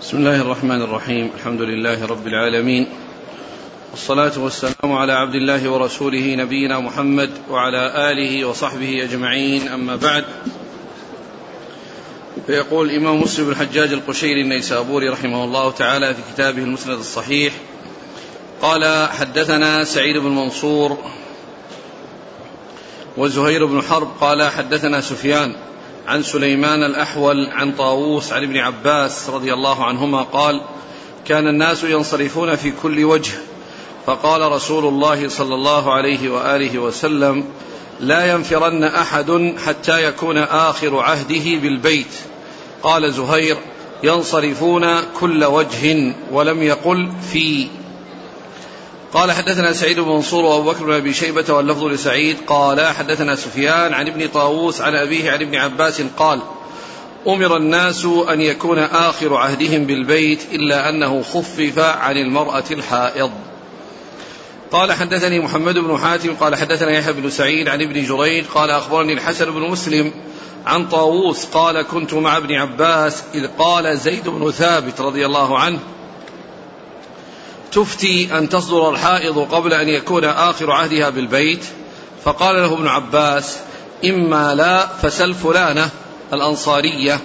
بسم الله الرحمن الرحيم. الحمد لله رب العالمين. والصلاة والسلام على عبد الله ورسوله نبينا محمد وعلى آله وصحبه أجمعين. أما بعد فيقول الإمام مسلم بن الحجاج القشيري النيسابوري رحمه الله تعالى في كتابه المسند الصحيح قال حدثنا سعيد بن منصور وزهير بن حرب قال حدثنا سفيان عن سليمان الأحول عن طاووس عن ابن عباس رضي الله عنهما قال كان الناس ينصرفون في كل وجه فقال رسول الله صلى الله عليه وآله وسلم لا ينفرن أحد حتى يكون آخر عهده بالبيت. قال زهير ينصرفون كل وجه ولم يقل في قال حدثنا سعيد بن منصور وأبو بكر بن أبي شيبة واللفظ لسعيد قال حدثنا سفيان عن ابن طاووس عن أبيه عن ابن عباس قال أمر الناس أن يكون آخر عهدهم بالبيت إلا أنه خفف عن المرأة الحائض. قال حدثني محمد بن حاتم قال حدثنا يحيى بن سعيد عن ابن جريج قال أخبرني الحسن بن مسلم عن طاووس قال كنت مع ابن عباس إذ قال زيد بن ثابت رضي الله عنه تفتي أن تصدر الحائض قبل أن يكون آخر عهدها بالبيت؟ فقال له ابن عباس إما لا فسل فلانة الأنصارية.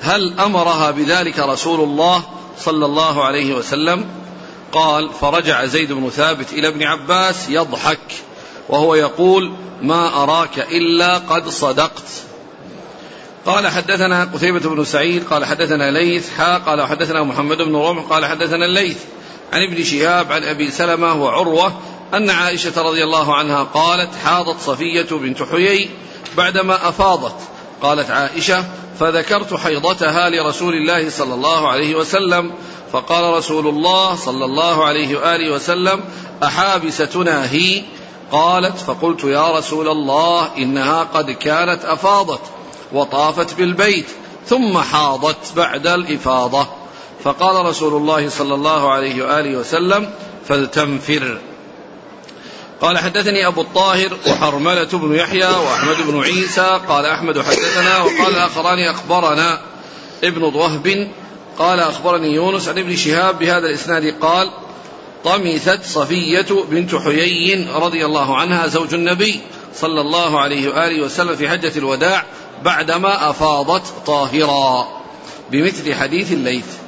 هل أمرها بذلك رسول الله صلى الله عليه وسلم؟ قال فرجع زيد بن ثابت إلى ابن عباس يضحك وهو يقول ما أراك إلا قد صدقت. قال حدثنا قتيبة بن سعيد قال حدثنا ليث حا قال حدثنا محمد بن رمح قال حدثنا الليث. عن ابن شهاب عن أبي سلمة وعروة أن عائشة رضي الله عنها قالت حاضت صفية بنت حيي بعدما أفاضت. قالت عائشة فذكرت حيضتها لرسول الله صلى الله عليه وسلم. فقال رسول الله صلى الله عليه وآله وسلم أحابستنا هي؟ قالت فقلت يا رسول الله إنها قد كانت أفاضت وطافت بالبيت ثم حاضت بعد الإفاضة. فقال رسول الله صلى الله عليه وآله وسلم فلتنفر. قال حدثني أبو الطاهر وحرملة بن يحيى وأحمد بن عيسى قال أحمد حدثنا وقال الآخران أخبرنا ابن ضهب قال أخبرني يونس عن ابن شهاب بهذا الإسناد قال طمثت صفية بنت حيي رضي الله عنها زوج النبي صلى الله عليه وآله وسلم في حجة الوداع بعدما أفاضت طاهرا. بمثل حديث الليث.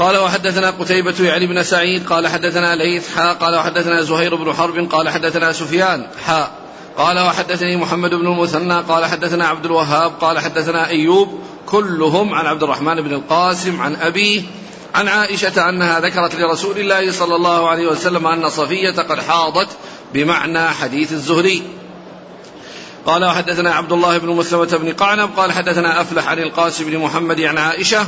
قال وحدثنا قتيبة يعني بن سعيد قال حدثنا ليث حا قال وحدثنا زهير بن حرب قال حدثنا سفيان حا. قال وحدثني محمد بن المثنى قال حدثنا عبد الوهاب قال حدثنا أيوب كلهم عن عبد الرحمن بن القاسم عن أبيه عن عائشة أنها ذكرت لرسول الله صلى الله عليه وسلم أن صفية قد حاضت بمعنى حديث الزهري. قال وحدثنا عبد الله بن مسلمة بن قعنب قال حدثنا أفلح عن القاسم بن محمد عن عائشة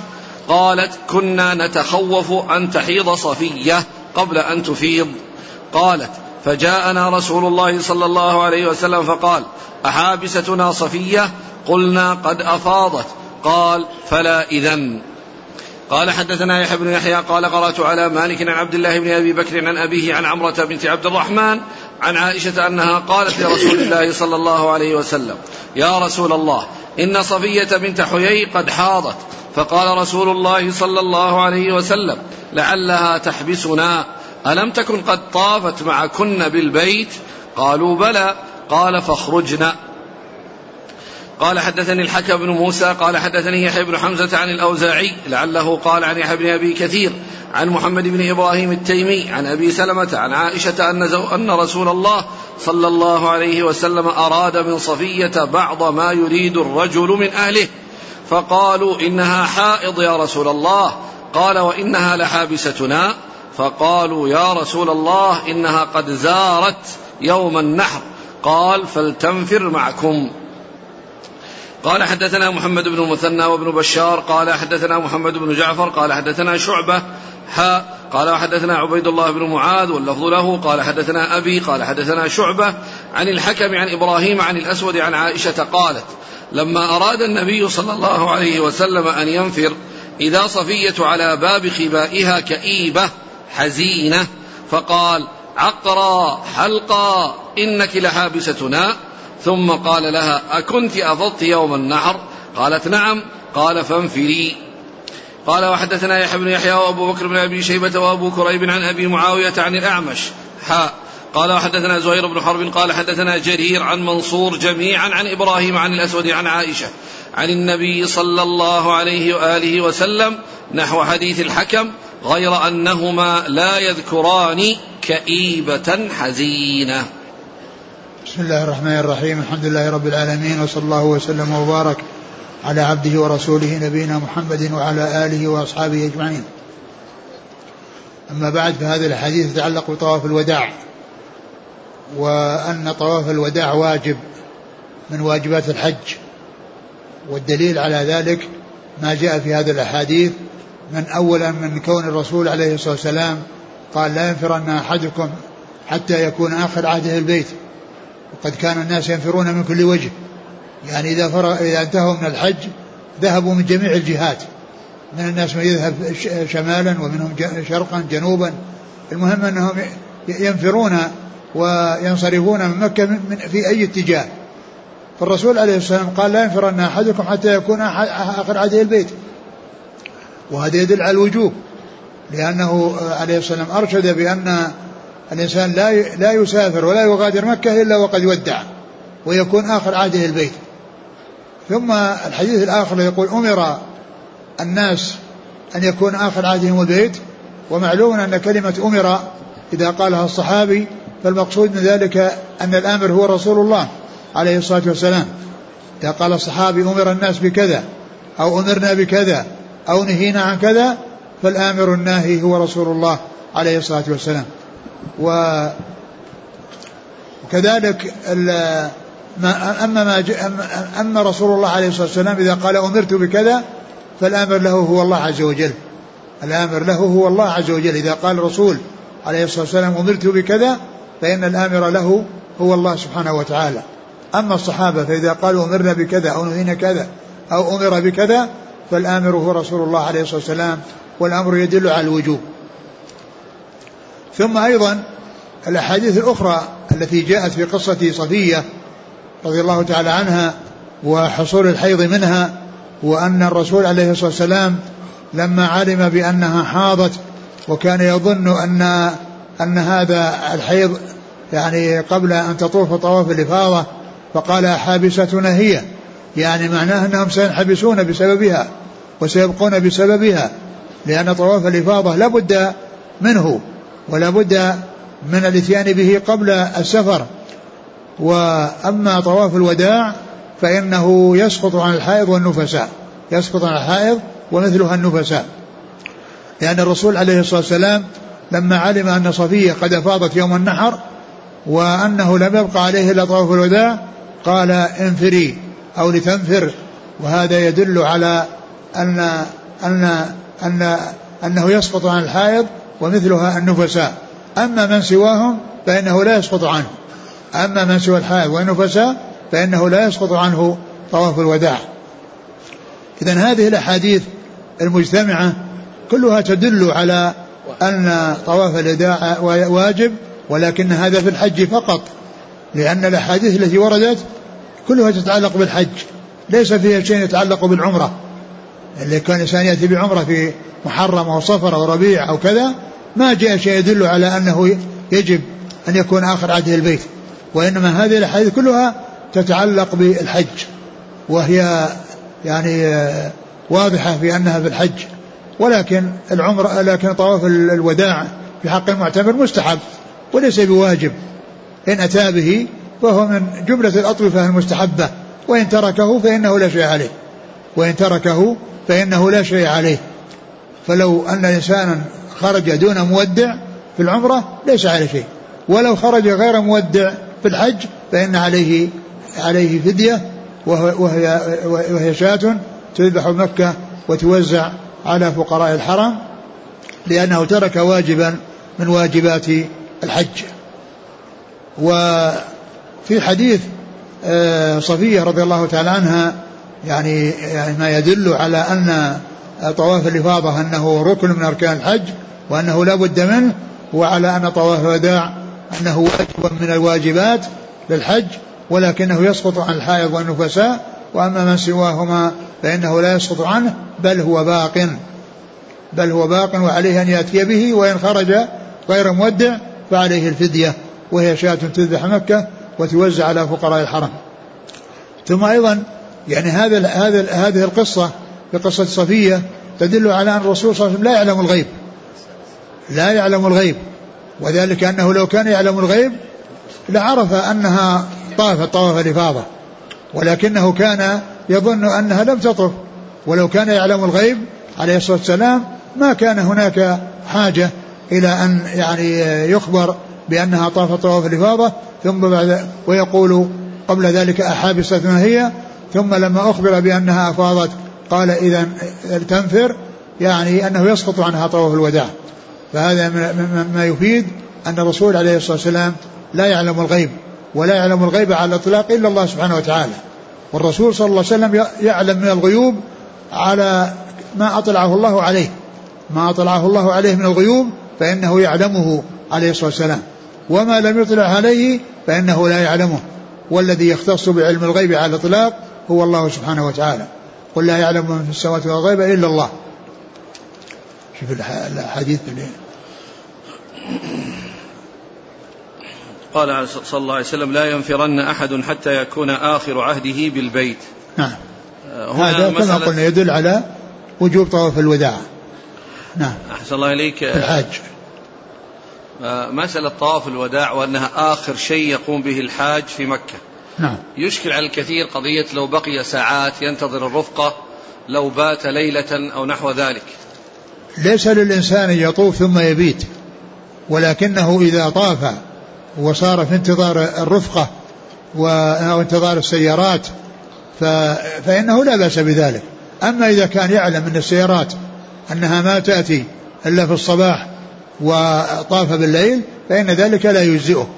قالت كنا نتخوف أن تحيض صفية قبل أن تفيض. قالت فجاءنا رسول الله صلى الله عليه وسلم فقال أحابستنا صفية؟ قلنا قد أفاضت. قال فلا إذن. قال حدثنا يحيى بن يحيى قال قرأت على مالك عن عبد الله بن أبي بكر عن أبيه عن عمرة بنت عبد الرحمن عن عائشة أنها قالت لرسول الله صلى الله عليه وسلم يا رسول الله إن صفية بنت حيي قد حاضت. فقال رسول الله صلى الله عليه وسلم لعلها تحبسنا ألم تكن قد طافت معكن بالبيت؟ قالوا بلى. قال فاخرجنا. قال حدثني الحكم بن موسى. قال حدثني يحيى بن حمزة عن الأوزاعي لعله قال عن يحيى بن أبي كثير. عن محمد بن إبراهيم التيمي عن أبي سلمة عن عائشة أن, أن رسول الله صلى الله عليه وسلم أراد من صفية بعض ما يريد الرجل من أهله. فقالوا إنها حائض يا رسول الله. قال وإنها لحابستنا. فقالوا يا رسول الله إنها قد زارت يوم النحر. قال فلتنفر معكم. قال حدثنا محمد بن المثنى وابن بشار قال حدثنا محمد بن جعفر قال حدثنا شعبة ها قال وحدثنا عبيد الله بن معاذ واللفظ له قال حدثنا أبي قال حدثنا شعبة عن الحكم عن إبراهيم عن الأسود عن عائشة قالت لما أراد النبي صلى الله عليه وسلم أن ينفر إذا صفية على باب خبائها كئيبة حزينة فقال عقرا حلقا إنك لحابستنا. ثم قال لها أكنت أفضت يوم النحر? قالت نعم. قال فانفري. قال وحدثنا يحيى بن يحيى وأبو بكر بن أبي شيبة وأبو كريب عن أبي معاوية عن الأعمش. حاء قال وحدثنا زهير بن حرب. قال حدثنا جرير عن منصور جميعا عن إبراهيم عن الأسود عن عائشة عن النبي صلى الله عليه وآله وسلم نحو حديث الحكم غير أنهما لا يذكران كئيبة حزينة. بسم الله الرحمن الرحيم الحمد لله رب العالمين وصلى الله وسلم وبارك على عبده ورسوله نبينا محمد وعلى آله وأصحابه أجمعين. أما بعد فهذه الحديث تتعلق بطواف الوداع وأن طواف الوداع واجب من واجبات الحج والدليل على ذلك ما جاء في هذه الأحاديث من اولا من كون الرسول عليه الصلاة والسلام قال لا ينفرن أحدكم حتى يكون آخر عهده البيت وقد كان الناس ينفرون من كل وجه. يعني إذا فرغ إذا انتهوا من الحج ذهبوا من جميع الجهات. من الناس من يذهب شمالا ومنهم شرقا جنوبا. المهم أنهم ينفرون وينصرفون من مكة في أي اتجاه. فالرسول عليه الصلاة والسلام قال لا ينفرن أحدكم حتى يكون آخر عهده البيت. وهذا يدل على الوجوب. لأنه عليه الصلاة والسلام أرشد بأن الإنسان لا لا يسافر ولا يغادر مكة إلا وقد ودع ويكون آخر عهده البيت. ثم الحديث الآخر يقول أمر الناس أن يكون آخر عهدهم البيت ومعلوم أن كلمة أمر إذا قالها الصحابي فالمقصود من ذلك أن الآمر هو رسول الله عليه الصلاة والسلام. إذا قال الصحابي أمر الناس بكذا أو أمرنا بكذا أو نهينا عن كذا فالآمر الناهي هو رسول الله عليه الصلاة والسلام. وكذلك ما أما ما أما رسول الله عليه الصلاة والسلام إذا قال أمرت بكذا فالآمر له هو الله عز وجل. الآمر له هو الله عز وجل. إذا قال الرسول عليه الصلاة والسلام أمرت بكذا فإن الآمر له هو الله سبحانه وتعالى. أما الصحابة فإذا قالوا أمرنا بكذا أو نهينا كذا أو أمر بكذا فالآمر هو رسول الله عليه الصلاة والسلام والأمر يدل على الوجوب. ثم أيضا الأحاديث الأخرى التي جاءت في قصة صفية رضي الله تعالى عنها وحصول الحيض منها وأن الرسول عليه الصلاة والسلام لما علم بأنها حاضت وكان يظن أن أن هذا الحيض يعني قبل أن تطوف طواف الإفاضة فقال حابستنا هي يعني معناه أنهم سينحبسون بسببها وسيبقون بسببها لأن طواف الإفاضة لا بد منه. ولا بد من الاتيان به قبل السفر. وأما طواف الوداع فإنه يسقط عن الحائض والنفساء يسقط عن الحائض ومثلها النفساء. لأن الرسول عليه الصلاة والسلام لما علم أن صفية قد أفاضت يوم النحر وأنه لم يبقى عليه إلا طواف الوداع قال انفري أو لتنفر. وهذا يدل على أن أن أن أنه يسقط عن الحائض ومثلها النفساء. أما من سواهم فإنه لا يسقط عنه. أما من سوى الحائض والنفساء فإنه لا يسقط عنه طواف الوداع. إذا هذه الأحاديث المجتمعة كلها تدل على أن طواف الوداع واجب ولكن هذا في الحج فقط لأن الأحاديث التي وردت كلها تتعلق بالحج ليس فيها شيء يتعلق بالعمرة. اللي كان الإنسان يأتي بعمرة في محرم أو صفر أو ربيع أو كذا ما جاء شيء يدل على أنه يجب أن يكون آخر عهده البيت وإنما هذه الأحاديث كلها تتعلق بالحج وهي يعني واضحة في أنها في الحج ولكن العمر لكن طواف الوداع في حق المعتمر مستحب وليس بواجب إن أتى به فهو من جملة الأطوفة المستحبة وإن تركه فإنه لا شيء عليه وإن تركه فإنه لا شيء عليه فلو أن إنسانا خرج دون مودع في العمرة ليس عليه شيء. ولو خرج غير مودع في الحج فإن عليه عليه فدية وهي وهي شاة تذبح مكة وتوزع على فقراء الحرم لأنه ترك واجبا من واجبات الحج. وفي حديث آه، صفية رضي الله تعالى عنها يعني, يعني ما يدل على أن طواف الإفاضة أنه ركن من أركان الحج وأنه لا بد منه وعلى أن طواف الوداع أنه واجب من الواجبات للحج ولكنه يسقط عن الحائض والنفساء وأما من سواهما فإنه لا يسقط عنه بل هو باق. بل هو باق وعليه أن يأتي به وإن خرج غير مودع فعليه الفدية وهي شاة تذبح مكة وتوزع على فقراء الحرم. ثم أيضا يعني هذا هذا هذه القصة في قصة صفية تدل على أن الرسول صلى الله عليه وسلم لا يعلم الغيب. لا يعلم الغيب. وذلك أنه لو كان يعلم الغيب لعرف أنها طافت طواف الإفاضة. ولكنه كان يظن أنها لم تطف. ولو كان يعلم الغيب عليه الصلاة والسلام ما كان هناك حاجة إلى أن يعني يخبر بأنها طافت طواف الإفاضة ثم بعد ويقول قبل ذلك أحابستنا هي ثم لما أخبر بأنها أفاضت قال إذا تنفر يعني أنه يسقط عنها طواف الوداع. فهذا ما يفيد أن الرسول عليه الصلاة والسلام لا يعلم الغيب ولا يعلم الغيب على الإطلاق إلا الله سبحانه وتعالى. والرسول صلى الله عليه وسلم يعلم من الغيوب على ما أطلعه الله عليه. ما أطلعه الله عليه من الغيوب فإنه يعلمه عليه الصلاة والسلام. وما لم يطلع عليه فإنه لا يعلمه. والذي يختص بعلم الغيب على الإطلاق هو الله سبحانه وتعالى. قل لا يعلم من في السماوات والغيب إلا الله. شوف الحديث قال صلى الله عليه وسلم لا ينفرن أحد حتى يكون آخر عهده بالبيت. نعم. آه، هذا كما قلنا يدل على وجوب طواف الوداع. نعم. أحسن الله إليك. الحاج آه، مسألة طواف الوداع وأنها آخر شيء يقوم به الحاج في مكة. نعم. يشكل على الكثير قضية لو بقي ساعات ينتظر الرفقة لو بات ليلة أو نحو ذلك. ليس للإنسان أن يطوف ثم يبيت ولكنه إذا طاف وصار في انتظار الرفقة أو انتظار السيارات فإنه لا بأس بذلك. أما إذا كان يعلم أن السيارات أنها ما تأتي إلا في الصباح وطاف بالليل فإن ذلك لا يجزئه.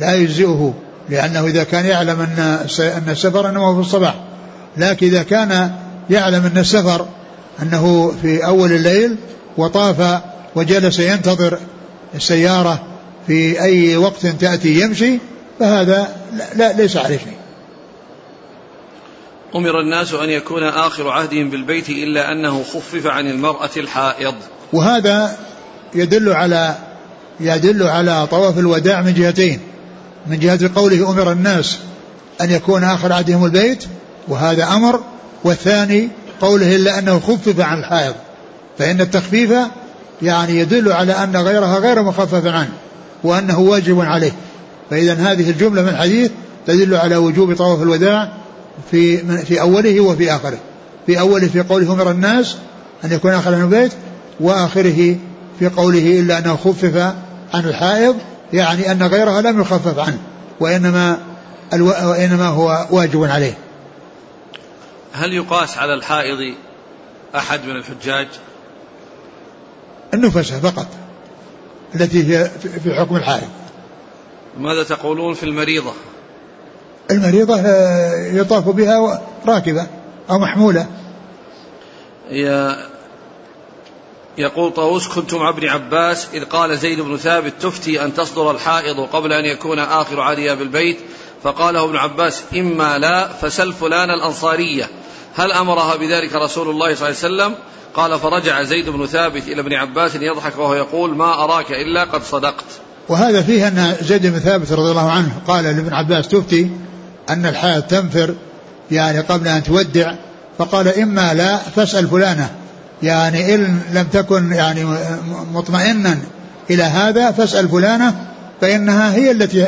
لا يجزئه لأنه إذا كان يعلم أن أن السفر أنه في الصباح. لكن إذا كان يعلم أن السفر أنه في أول الليل وطاف وجلس ينتظر السيارة في أي وقت تأتي يمشي فهذا لا ليس عليه شيء. أمر الناس أن يكون آخر عهدهم بالبيت إلا أنه خفف عن المرأة الحائض. وهذا يدل على يدل على طواف الوداع من جهتين. من جهة قوله أمر الناس أن يكون آخر عهدهم البيت وهذا أمر والثاني قوله إلا أنه خفف عن الحائض فإن التخفيف يعني يدل على أن غيرها غير مخفف عنه وأنه واجب عليه. فإذا هذه الجملة من الحديث تدل على وجوب طواف الوداع في في أوله وفي آخره. في أوله في قوله أمر الناس أن يكون آخر البيت وآخره في قوله إلا أنه خفف عن الحائض يعني أن غيرها لم يخفف عنه وإنما وإنما هو واجب عليه. هل يقاس على الحائض أحد من الحجاج؟ النفسة فقط التي هي في حكم الحائض. ماذا تقولون في المريضة؟ المريضة آه، يطاف بها راكبة أو محمولة. يقول طاووس كنت مع ابن عباس إذ قال زيد بن ثابت تفتي أن تصدر الحائض قبل أن يكون آخر عهدها بالبيت فقاله ابن عباس إما لا فسل فلان الأنصارية هل أمرها بذلك رسول الله صلى الله عليه وسلم؟ قال فرجع زيد بن ثابت إلى ابن عباس يضحك وهو يقول ما أراك إلا قد صدقت. وهذا فيه أن زيد بن ثابت رضي الله عنه قال لابن عباس تفتي أن الحائض تنفر يعني قبل أن تودع. فقال إما لا فاسأل فلانة. يعني إن لم تكن يعني مطمئنا إلى هذا فاسأل فلانة فإنها هي التي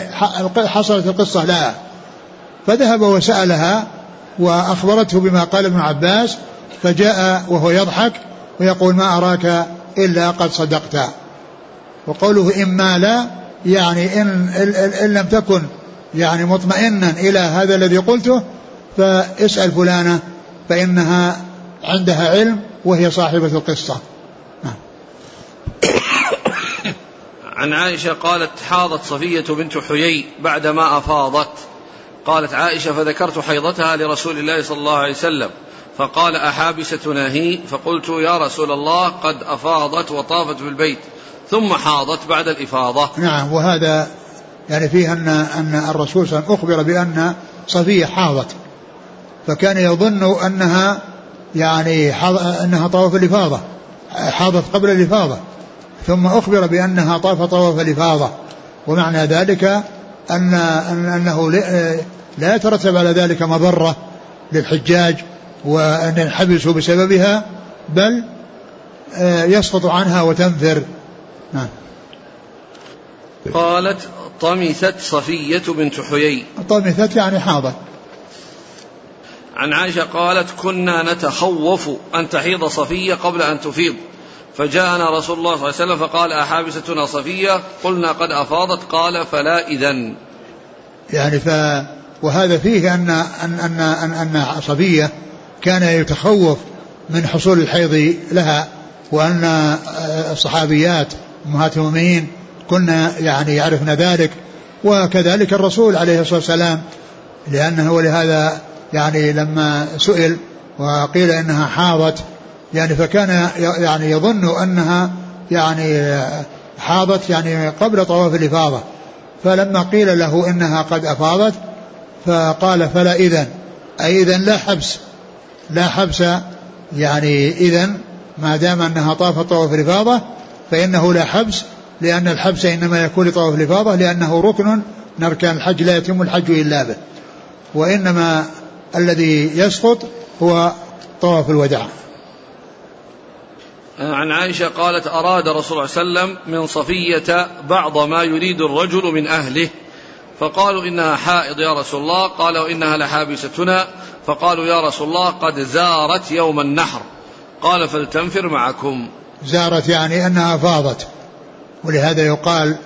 حصلت القصة لها. فذهب وسألها وأخبرته بما قال ابن عباس فجاء وهو يضحك ويقول ما أراك إلا قد صدقت وقوله إما لا يعني إن, إن لم تكن يعني مطمئنا إلى هذا الذي قلته فاسأل فلانة فإنها عندها علم وهي صاحبة القصة. عن عائشة قالت حاضت صفية بنت حيي بعدما أفاضت قالت عائشة فذكرت حيضتها لرسول الله صلى الله عليه وسلم. فقال أحابستنا هي؟ فقلت يا رسول الله قد أفاضت وطافت بالبيت ثم حاضت بعد الإفاضة. نعم وهذا يعني فيه أن أن الرسول صلى الله عليه وسلم أخبر بأن صفية حاضت فكان يظن أنها يعني أنها طواف الإفاضة حاضت قبل الإفاضة ثم أخبر بأنها طاف طواف الإفاضة. ومعنى ذلك أن أنه لا يترتب على ذلك مضرة للحجاج وأن ينحبسوا بسببها بل آه، يسقط عنها وتنفر نعم. قالت طمثت صفية بنت حيي. طمثت يعني حاضت عن عائشة قالت كنا نتخوف أن تحيض صفية قبل أن تفيض. فجاءنا رسول الله صلى الله عليه وسلم فقال أحابستنا صفية؟ قلنا قد أفاضت. قال فلا إذن. يعني ف وهذا فيه أن أن أن أن, أن صفية كان يتخوف من حصول الحيض لها وأن الصحابيات أمهات المؤمنين كنا يعني يعرفن ذلك. وكذلك الرسول عليه الصلاة والسلام لأنه ولهذا يعني لما سئل وقيل إنها حاضت يعني فكان يعني يظن أنها يعني حاضت يعني قبل طواف الإفاضة. فلما قيل له إنها قد أفاضت فقال فلا إذن. أي إذن لا حبس. لا حبس يعني إذن ما دام أنها طافت طواف الإفاضة فإنه لا حبس لأن الحبس إنما يكون لطواف الإفاضة لأنه ركن من أركان الحج لا يتم الحج إلا به. وإنما الذي يسقط هو طواف الوداع. عن عائشة قالت أراد رسول الله صلى الله عليه وسلم من صفية بعض ما يريد الرجل من أهله. فقالوا إنها حائض يا رسول الله. قال وإنها لحابستنا. فقالوا يا رسول الله قد زارت يوم النحر. قال فلتنفر معكم. زارت يعني أنها فاضت. ولهذا يقال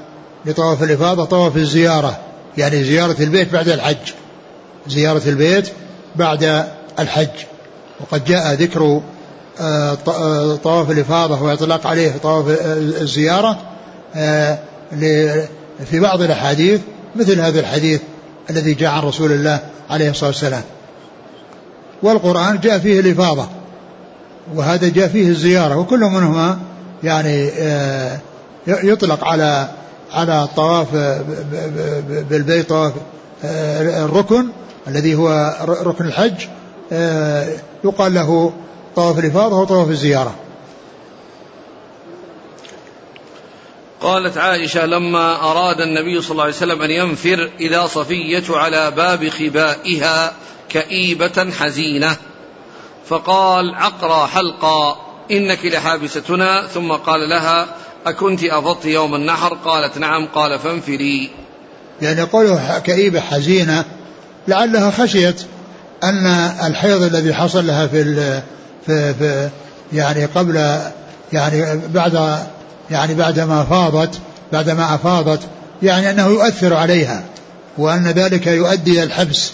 لطواف الإفاضة طواف الزيارة. يعني زيارة البيت بعد الحج. زيارة البيت بعد الحج. وقد جاء ذكر طواف الإفاضة وإطلاق عليه طواف الزيارة آه، في بعض الأحاديث مثل هذا الحديث الذي جاء عن رسول الله عليه الصلاة والسلام. والقرآن جاء فيه الإفاضة وهذا جاء فيه الزيارة وكل منهما يعني يطلق على على الطواف بالبيت طواف الركن الذي هو ركن الحج يقال له طواف الإفاضة وطواف الزيارة. قالت عائشة لما أراد النبي صلى الله عليه وسلم أن ينفر إذا صفية على باب خبائها كئيبة حزينة. فقال عقرى حلقا إنك لحابستنا. ثم قال لها أكنت أفضت يوم النحر؟ قالت نعم. قال فانفري. يعني قوله كئيبة حزينة لعلها خشيت أن الحيض الذي حصل لها في في, في يعني قبل يعني بعد يعني بعدما فاضت بعدما أفاضت يعني أنه يؤثر عليها وأن ذلك يؤدي إلى الحبس.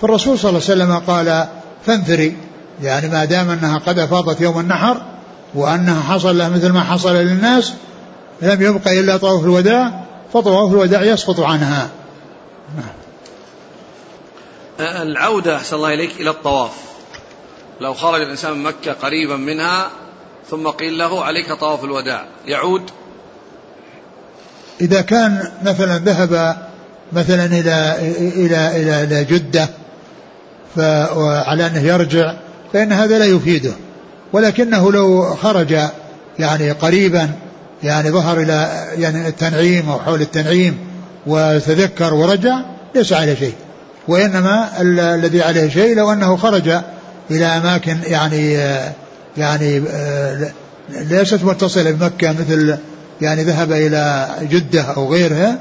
فالرسول صلى الله عليه وسلم قال فانفري. يعني ما دام أنها قد أفاضت يوم النحر وأنها حصل لها مثل ما حصل للناس لم يبق إلا طواف الوداع فطواف الوداع يسقط عنها. نعم. العودة أحسن الله إليك إلى الطواف. لو خرج الإنسان من مكة قريبا منها ثم قيل له عليك طواف الوداع. يعود. إذا كان مثلا ذهب مثلا إلى إلى إلى إلى جدة وعلى أنه يرجع فإن هذا لا يفيده. ولكنه لو خرج يعني قريبا يعني ظهر إلى يعني التنعيم أو حول التنعيم وتذكر ورجع ليس عليه شيء. وإنما الذي عليه شيء لو أنه خرج إلى أماكن يعني يعني ليست متصلة بمكة مثل يعني ذهب إلى جدة أو غيرها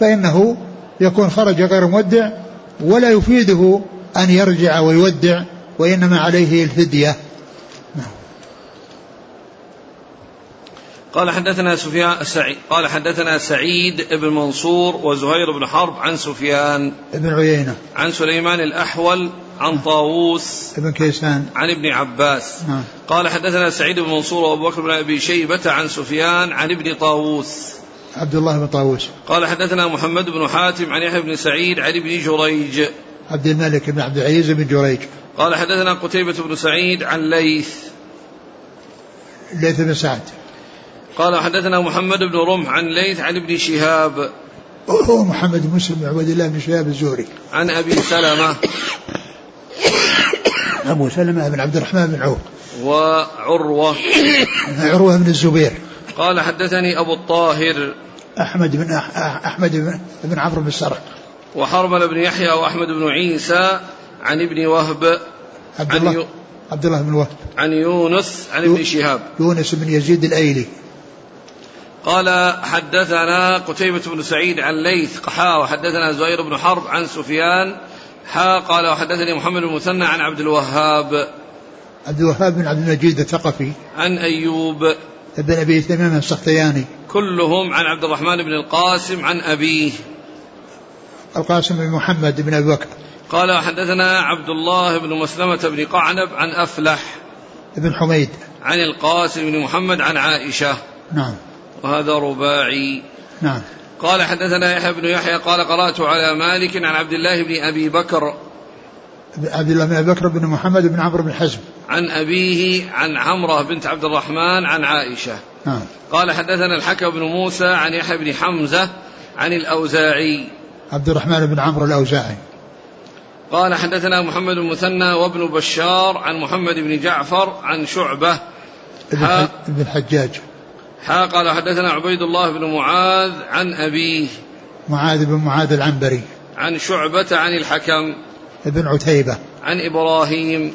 فإنه يكون خرج غير مودع ولا يفيده أن يرجع ويودع وإنما عليه الفدية. قال حدثنا سفيان سعيد قال حدثنا سعيد بن منصور وزهير بن حرب عن سفيان. بن عيينة. عن سليمان الأحول عن طاووس ابن كيسان. عن ابن عباس. نعم. قال حدثنا سعيد بن منصور وأبو بكر بن أبي شيبة عن سفيان عن ابن طاووس. عبد الله بن طاووس. قال حدثنا محمد بن حاتم عن يحيى بن سعيد عن ابن جريج. عبد الملك بن عبد العزيز بن جريج. قال حدثنا قتيبة بن سعيد عن ليث. ليث بن سعد. قال حدثنا محمد بن رمح عن ليث عن ابن شهاب. هو محمد بن مسلم بن عبد الله بن شهاب الزهري. عن أبي سلمة. أبو سلمة بن عبد الرحمن بن عوف. وعروة. عروة بن الزبير. قال حدثني أبو الطاهر. أحمد بن أحمد بن عمرو بن السرح وحرمل بن يحيى وأحمد بن عيسى عن ابن وهب. عبد الله عبد الله بن وهب. عن يونس عن ابن شهاب. يونس بن يزيد الأيلي. قال حدثنا قتيبة بن سعيد عن ليث قحا وحدثنا زهير بن حرب عن سفيان حا قال وحدثني محمد بن المثنى عن عبد الوهاب. عبد الوهاب بن عبد المجيد الثقفي. عن أيوب. ابن أبي تمام السختياني. كلهم عن عبد الرحمن بن القاسم عن أبيه. القاسم بن محمد بن أبي بكر. قال حدثنا عبد الله بن مسلمة بن قعنب عن أفلح. بن حميد. عن القاسم بن محمد عن عائشة. نعم. وهذا رباعي. نعم. قال حدثنا يحيى بن يحيى قال قرأت على مالك عن عبد الله بن أبي بكر. عبد الله بن أبي بكر بن محمد بن عمرو بن حزم. عن أبيه عن عمرة بنت عبد الرحمن عن عائشة. نعم. قال حدثنا الحكم بن موسى عن يحيى بن حمزة عن الأوزاعي. عبد الرحمن بن عمرو الأوزاعي. قال حدثنا محمد بن مثنى وابن بشار عن محمد بن جعفر عن شعبة. ابن الحجاج حا قال حدثنا عبيد الله بن معاذ عن أبيه. معاذ بن معاذ العنبري. عن شعبة عن الحكم. ابن عتيبة. عن إبراهيم.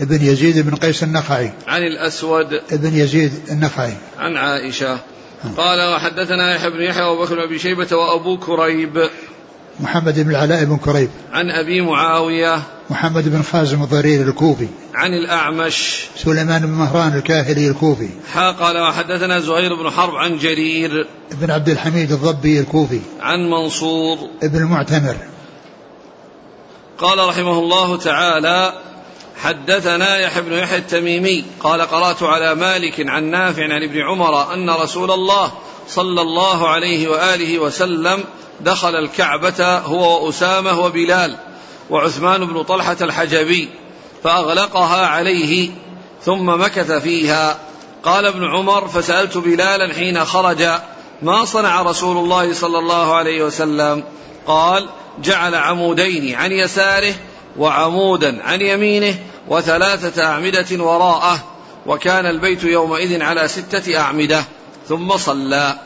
ابن يزيد بن قيس النخعي. عن الأسود. ابن يزيد النخعي. عن عائشة. قال وحدثنا يحيى بن يحيى وبكر بن أبي شيبة وأبو كريب. محمد بن العلاء بن كريب عن أبي معاوية محمد بن خازم الضرير الكوفي عن الأعمش سليمان بن مهران الكاهلي الكوفي حا قال وحدثنا زهير بن حرب عن جرير بن عبد الحميد الضبي الكوفي عن منصور ابن المعتمر. قال رحمه الله تعالى حدثنا يحيى بن يحيى التميمي قال قرأت على مالك عن نافع عن ابن عمر أن رسول الله صلى الله عليه وآله وسلم دخل الكعبة هو وأسامة وبلال وعثمان بن طلحة الحجبي فأغلقها عليه ثم مكث فيها. قال ابن عمر فسألت بلالا حين خرج ما صنع رسول الله صلى الله عليه وسلم؟ قال جعل عمودين عن يساره وعمودا عن يمينه وثلاثة أعمدة وراءه وكان البيت يومئذ على ستة أعمدة ثم صلى.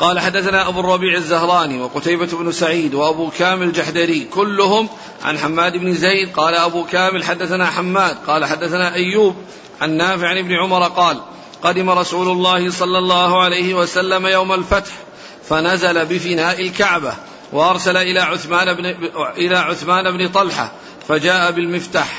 قال حدثنا أبو الربيع الزهراني وقتيبة بن سعيد وأبو كامل الجحدري كلهم عن حماد بن زيد قال أبو كامل حدثنا حماد قال حدثنا أيوب عن نافع عن ابن عمر قال قدم رسول الله صلى الله عليه وسلم يوم الفتح فنزل بفناء الكعبة وأرسل إلى عثمان بن إلى عثمان بن طلحة فجاء بالمفتاح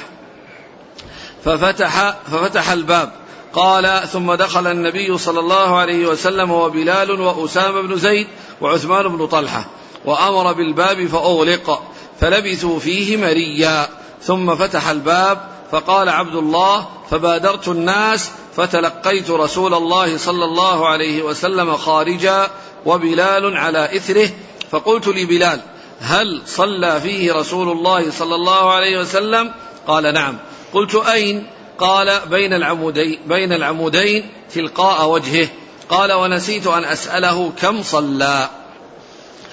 ففتح ففتح الباب. قال ثم دخل النبي صلى الله عليه وسلم وبلال وأسامة بن زيد وعثمان بن طلحة وأمر بالباب فأغلق فلبثوا فيه مريا ثم فتح الباب فقال عبد الله فبادرت الناس فتلقيت رسول الله صلى الله عليه وسلم خارجا وبلال على إثره فقلت لبلال هل صلى فيه رسول الله صلى الله عليه وسلم؟ قال نعم. قلت أين؟ قال بين العمودين بين العمودين تلقاء وجهه. قال ونسيت أن أسأله كم صلى.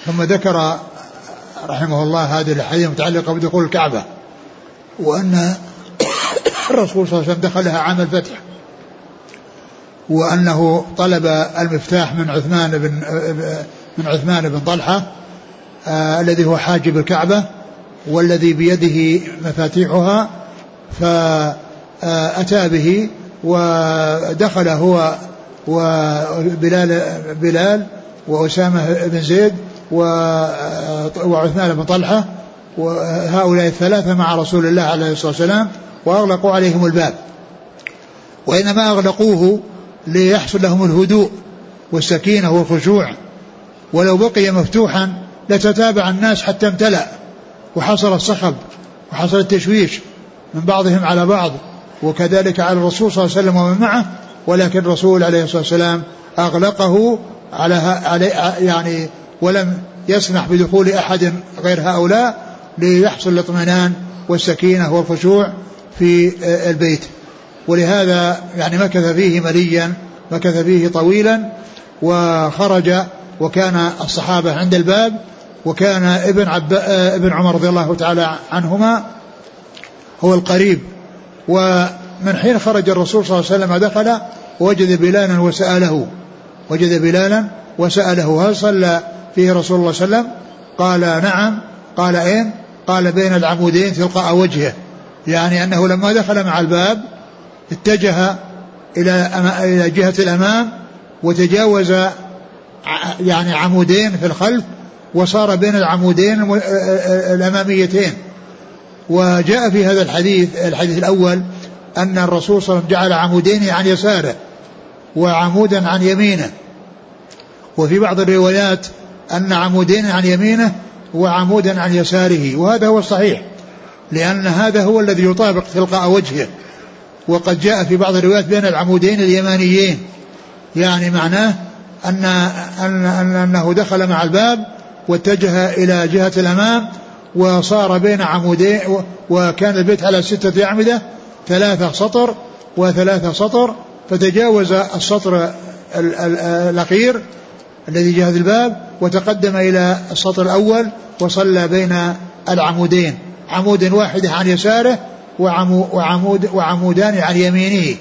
ثم ذكر رحمه الله هذه الحديث المتعلقة بدخول الكعبة وأن الرسول صلى الله عليه وسلم دخلها عام الفتح وأنه طلب المفتاح من عثمان بن من عثمان بن طلحة آه الذي هو حاجب الكعبة والذي بيده مفاتيحها فأتى به ودخل هو وبلال بلال وأسامة بن زيد وعثمان بن طلحة وهؤلاء الثلاثة مع رسول الله عليه الصلاة والسلام وأغلقوا عليهم الباب. وإنما أغلقوه ليحصل لهم الهدوء والسكينة والخشوع. ولو بقي مفتوحا لتتابع الناس حتى امتلأ وحصل الصخب وحصل التشويش من بعضهم على بعض. وكذلك على الرسول صلى الله عليه وسلم ومن معه ولكن الرسول عليه الصلاة والسلام أغلقه على, على يعني ولم يسمح بدخول أحد غير هؤلاء ليحصل الاطمئنان والسكينة والخشوع في البيت. ولهذا يعني مكث فيه مليا مكث فيه طويلا وخرج وكان الصحابة عند الباب وكان ابن عب ابن عمر رضي الله تعالى عنهما هو القريب من حين خرج الرسول صلى الله عليه وسلم دخل وجد بلالا وسأله. وجد بلالا وسأله هل صلى فيه رسول الله صلى الله عليه وسلم؟ قال نعم. قال أين؟ قال بين العمودين تلقاء وجهه. يعني أنه لما دخل مع الباب اتجه إلى إلى جهة الأمام وتجاوز يعني عمودين في الخلف وصار بين العمودين الأماميتين. وجاء في هذا الحديث الحديث الأول أن الرسول صلى الله عليه وسلم جعل عمودين عن يساره وعمودا عن يمينه. وفي بعض الروايات أن عمودين عن يمينه وعمودا عن يساره وهذا هو الصحيح لأن هذا هو الذي يطابق تلقاء وجهه. وقد جاء في بعض الروايات بين العمودين اليمانيين يعني معناه أن, أن, أن أنه دخل مع الباب واتجه إلى جهة الأمام وصار بين عمودين وكان البيت على ستة أعمدة ثلاثة سطر وثلاثة سطر فتجاوز السطر الأخير الذي جهة الباب وتقدم إلى السطر الأول وصلى بين العمودين. عمود واحد عن يساره وعمود وعمودان عن يمينه.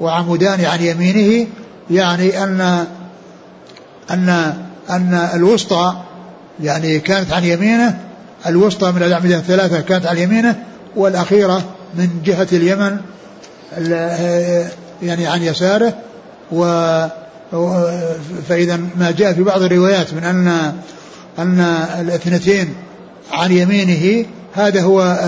وعمودان عن يمينه يعني أن أن أن الوسطى يعني كانت عن يمينه الوسطى من الأعمدة الثلاثة كانت عن يمينه والأخيرة من جهة اليمن يعني عن يساره. و فإذا ما جاء في بعض الروايات من أن أن الاثنتين عن يمينه هذا هو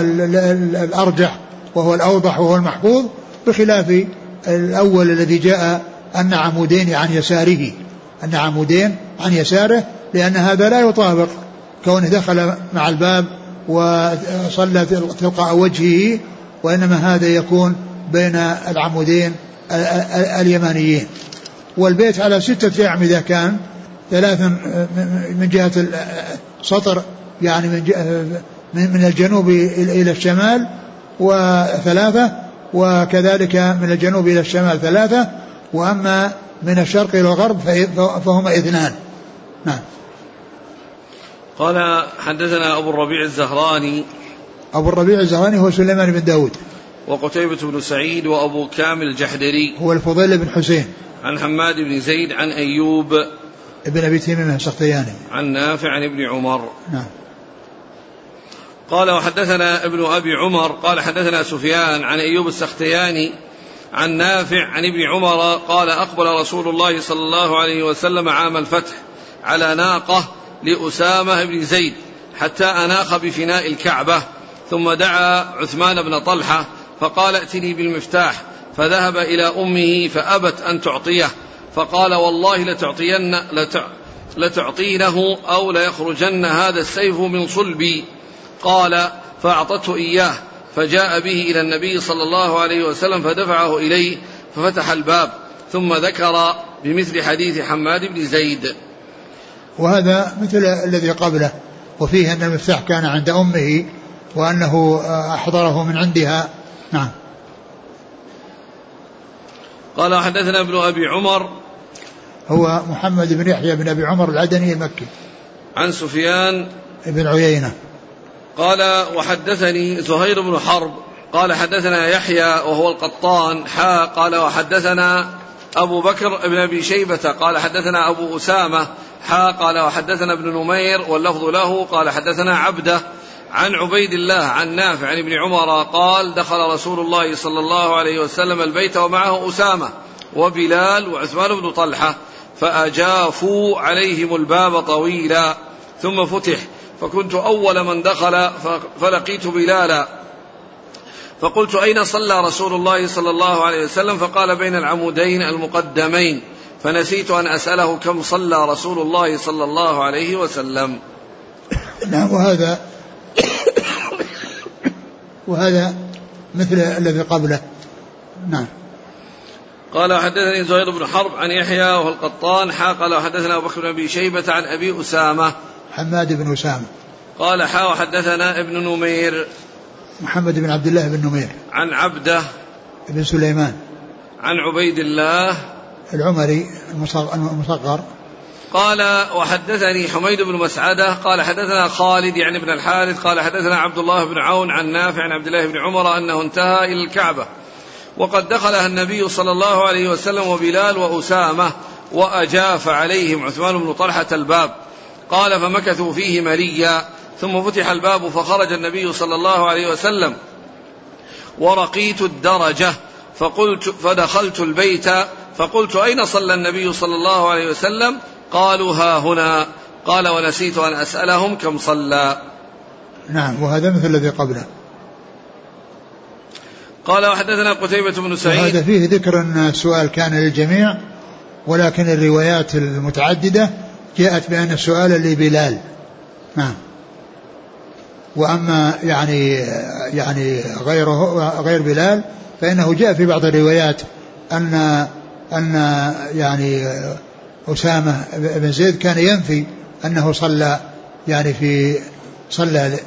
الأرجح وهو الأوضح وهو المحفوظ بخلاف الأول الذي جاء أن عمودين عن يساره. أن عمودين عن يساره لأن هذا لا يطابق كونه دخل مع الباب وصلى تلقاء وجهه وإنما هذا يكون بين العمودين اليمانيين. والبيت على ستة أعمدة كان ثلاثا من جهة السطر يعني من من الجنوب إلى الشمال وثلاثة وكذلك من الجنوب إلى الشمال ثلاثة وأما من الشرق إلى الغرب فهما اثنان. نعم. قال حدثنا أبو الربيع الزهراني. أبو الربيع الزهراني هو سليمان بن داود. وقتيبة بن سعيد وأبو كامل الجحدري. هو الفضيل بن حسين. عن حماد بن زيد عن أيوب. ابن أبي تيمية السختياني. عن نافع عن ابن عمر. نعم. قال وحدثنا ابن أبي عمر. قال حدثنا سفيان عن أيوب السختياني. عن نافع عن ابن عمر. قال أقبل رسول الله صلى الله عليه وسلم عام الفتح على ناقة لأسامة بن زيد حتى أناخ بفناء الكعبة ثم دعا عثمان بن طلحة فقال ائتني بالمفتاح فذهب إلى أمه فأبت أن تعطيه فقال والله لتعطين لتعطينه أو ليخرجن هذا السيف من صلبي. قال فأعطته إياه فجاء به إلى النبي صلى الله عليه وسلم فدفعه إليه ففتح الباب ثم ذكر بمثل حديث حماد بن زيد. وهذا مثل الذي قبله وفيه أن المفتاح كان عند أمه وأنه أحضره من عندها. نعم. قال حدثنا ابن أبي عمر. هو محمد بن يحيى بن أبي عمر العدني المكي. عن سفيان. بن عيينة. قال وحدثني زهير بن حرب. قال حدثنا يحيى وهو القطان. حا قال وحدثنا أبو بكر بن أبي شيبة. قال حدثنا أبو أسامة. حا قال وحدثنا ابن نمير واللفظ له قال حدثنا عبده عن عبيد الله عن نافع عن ابن عمر قال دخل رسول الله صلى الله عليه وسلم البيت ومعه أسامة وبلال وعثمان بن طلحة فأجافوا عليهم الباب طويلا ثم فتح. فكنت أول من دخل فلقيت بلالا. فقلت أين صلى رسول الله صلى الله عليه وسلم؟ فقال بين العمودين المقدمين. فنسيت أن أسأله كم صلى رسول الله صلى الله عليه وسلم. نعم وهذا وهذا مثل الذي قبله. نعم. قال حدثني زهير بن حرب عن يحيى وهو القطان حا قال وحدثنا أبو بكر بن أبي شيبة عن أبي أسامة. حماد بن أسامة. قال حا وحدثنا ابن نمير. محمد بن عبد الله بن نمير. عن عبده بن سليمان. عن عبيد الله. العمري المصغر. قال وحدثني حميد بن مسعدة قال حدثنا خالد يعني ابن الحارث قال حدثنا عبد الله بن عون عن نافع عن عبد الله بن عمر أنه انتهى إلى الكعبة. وقد دخلها النبي صلى الله عليه وسلم وبلال وأسامة وأجاف عليهم عثمان بن طلحة الباب. قال فمكثوا فيه مليا ثم فتح الباب فخرج النبي صلى الله عليه وسلم. ورقيت الدرجة فقلت فدخلت البيت فقلت أين صلى النبي صلى الله عليه وسلم؟ قالوا ها هنا. قال ونسيت أن أسألهم كم صلى. نعم وهذا مثل الذي قبله. قال وحدثنا قتيبة بن سعيد. وهذا فيه ذكر أن السؤال كان للجميع ولكن الروايات المتعددة جاءت بأن السؤال لبلال. نعم. وأما يعني يعني غيره غير بلال فإنه جاء في بعض الروايات أن أن يعني أسامة بن زيد كان ينفي أنه صلى يعني في صلى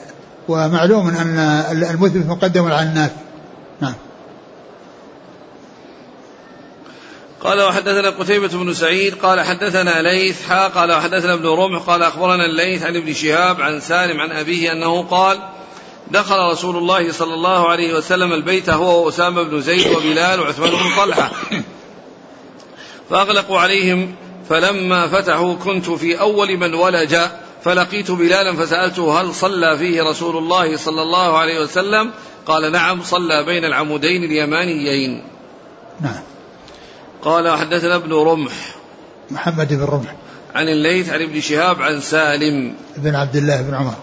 ومعلوم أن المثبت مقدم على النافي نعم. قال وحدثنا قتيبة بن سعيد قال حدثنا ليث حا قال وحدثنا ابن رمح قال أخبرنا الليث عن ابن شهاب عن سالم عن أبيه أنه قال دخل رسول الله صلى الله عليه وسلم البيت هو وأسامة بن زيد وبلال وعثمان بن طلحة. فأغلقوا عليهم فلما فتحوا كنت في أول من ولج فلقيت بلالا فسألته هل صلى فيه رسول الله صلى الله عليه وسلم؟ قال نعم صلى بين العمودين اليمانيين. نعم. قال حدثنا ابن رمح. محمد بن رمح. عن الليث عن ابن شهاب عن سالم. بن عبد الله بن عمر.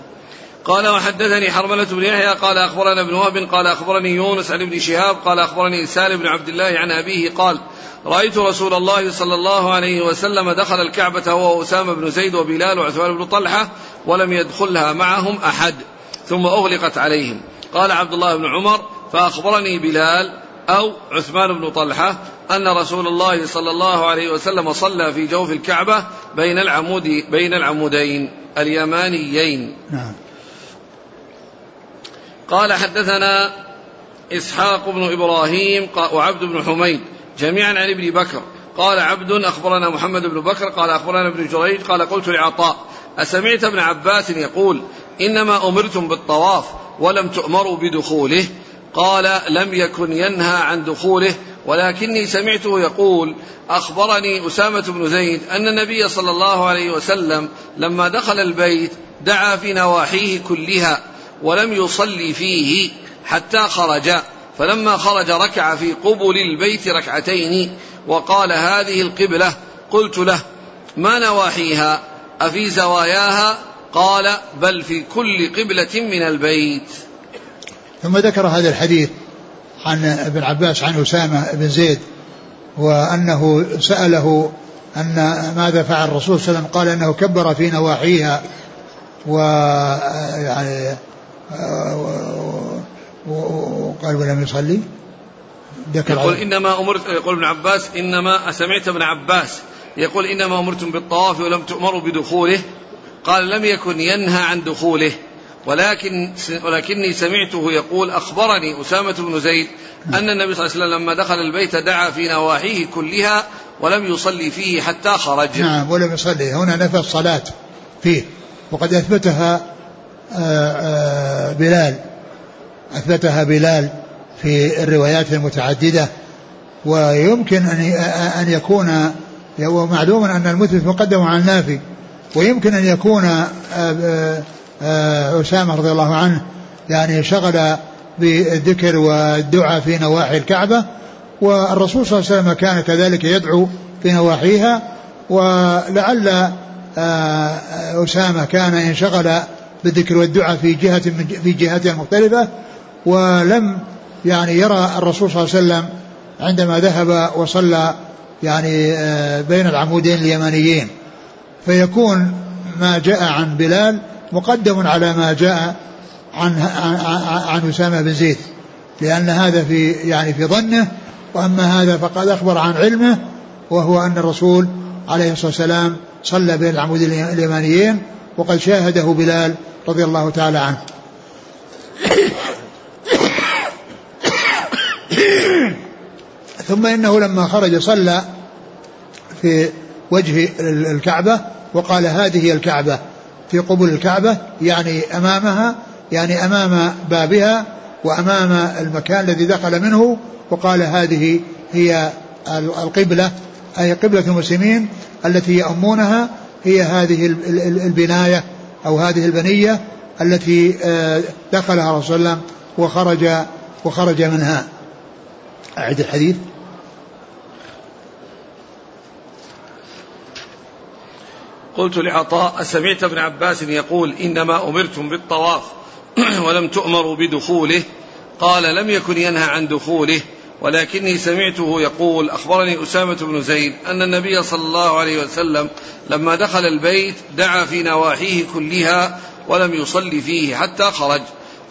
قال وحدثني حرملة بن يحيى قال أخبرنا ابن وهب قال أخبرني يونس عن ابن شهاب قال أخبرني سالم بن عبد الله عن أبيه قال رأيت رسول الله صلى الله عليه وسلم دخل الكعبة هو وأسامة بن زيد وبلال وعثمان بن طلحة ولم يدخلها معهم أحد ثم أغلقت عليهم. قال عبد الله بن عمر فأخبرني بلال أو عثمان بن طلحة أن رسول الله صلى الله عليه وسلم صلى في جوف الكعبة بين العمود بين العمودين اليمانيين. نعم. قال حدثنا إسحاق بن إبراهيم وعبد بن حميد جميعا عن ابن بكر. قال عبد أخبرنا محمد بن بكر قال أخبرنا ابن جريج قال قلت لعطاء أسمعت ابن عباس يقول إنما أمرتم بالطواف ولم تؤمروا بدخوله. قال لم يكن ينهى عن دخوله ولكني سمعته يقول أخبرني أسامة بن زيد أن النبي صلى الله عليه وسلم لما دخل البيت دعا في نواحيه كلها ولم يصلي فيه حتى خرج فلما خرج ركع في قبل البيت ركعتين وقال هذه القبلة قلت له ما نواحيها؟ أفي زواياها؟ قال بل في كل قبلة من البيت. ثم ذكر هذا الحديث عن ابن عباس عن أسامة بن زيد وأنه سأله أن ماذا فعل الرسول صلى الله عليه وسلم؟ قال أنه كبر في نواحيها و يعني وقال ولم يصلي؟ يقول إنما أمرت يقول ابن عباس إنما سمعت ابن عباس. يقول إنما أمرتم بالطواف ولم تؤمروا بدخوله. قال لم يكن ينهى عن دخوله. ولكن ولكني سمعته يقول أخبرني أسامة بن زيد أن النبي صلى الله عليه وسلم لما دخل البيت دعا في نواحيه كلها ولم يصلي فيه حتى خرج. نعم ولم يصلي. هنا نفى الصلاة فيه. وقد أثبتها بلال. أثبتها بلال في الروايات المتعددة. ويمكن أن أن يكون ومعلوم أن المثبت مقدم على النافي. ويمكن أن يكون آه، أسامة رضي الله عنه يعني شغل بالذكر والدعاء في نواحي الكعبة. والرسول صلى الله عليه وسلم كان كذلك يدعو في نواحيها. ولعل أسامة كان انشغل بالذكر والدعاء في جهة من في جهاتها المختلفة ولم يعني يرى الرسول صلى الله عليه وسلم عندما ذهب وصلى يعني آه، بين العمودين اليمانيين فيكون ما جاء عن بلال مقدم على ما جاء عن عن أسامة بن زيد. لأن هذا في يعني في ظنه وأما هذا فقد أخبر عن علمه وهو أن الرسول عليه الصلاة والسلام صلى بين العمودين اليمانيين وقد شاهده بلال رضي الله تعالى عنه. ثم إنه لما خرج صلى في وجه الكعبة وقال هذه هي الكعبة في قبول الكعبة يعني أمامها يعني أمام بابها وأمام المكان الذي دخل منه وقال هذه هي القبلة أي قبلة المسلمين التي يأمونها هي هذه البناية أو هذه البنية التي آه، دخلها رسول الله وخرج وخرج منها. أعد الحديث. قلت لعطاء أسمعت ابن عباس يقول إنما أمرتم بالطواف ولم تؤمروا بدخوله. قال لم يكن ينهى عن دخوله. ولكني سمعته يقول أخبرني أسامة بن زيد أن النبي صلى الله عليه وسلم لما دخل البيت دعا في نواحيه كلها ولم يصلي فيه حتى خرج.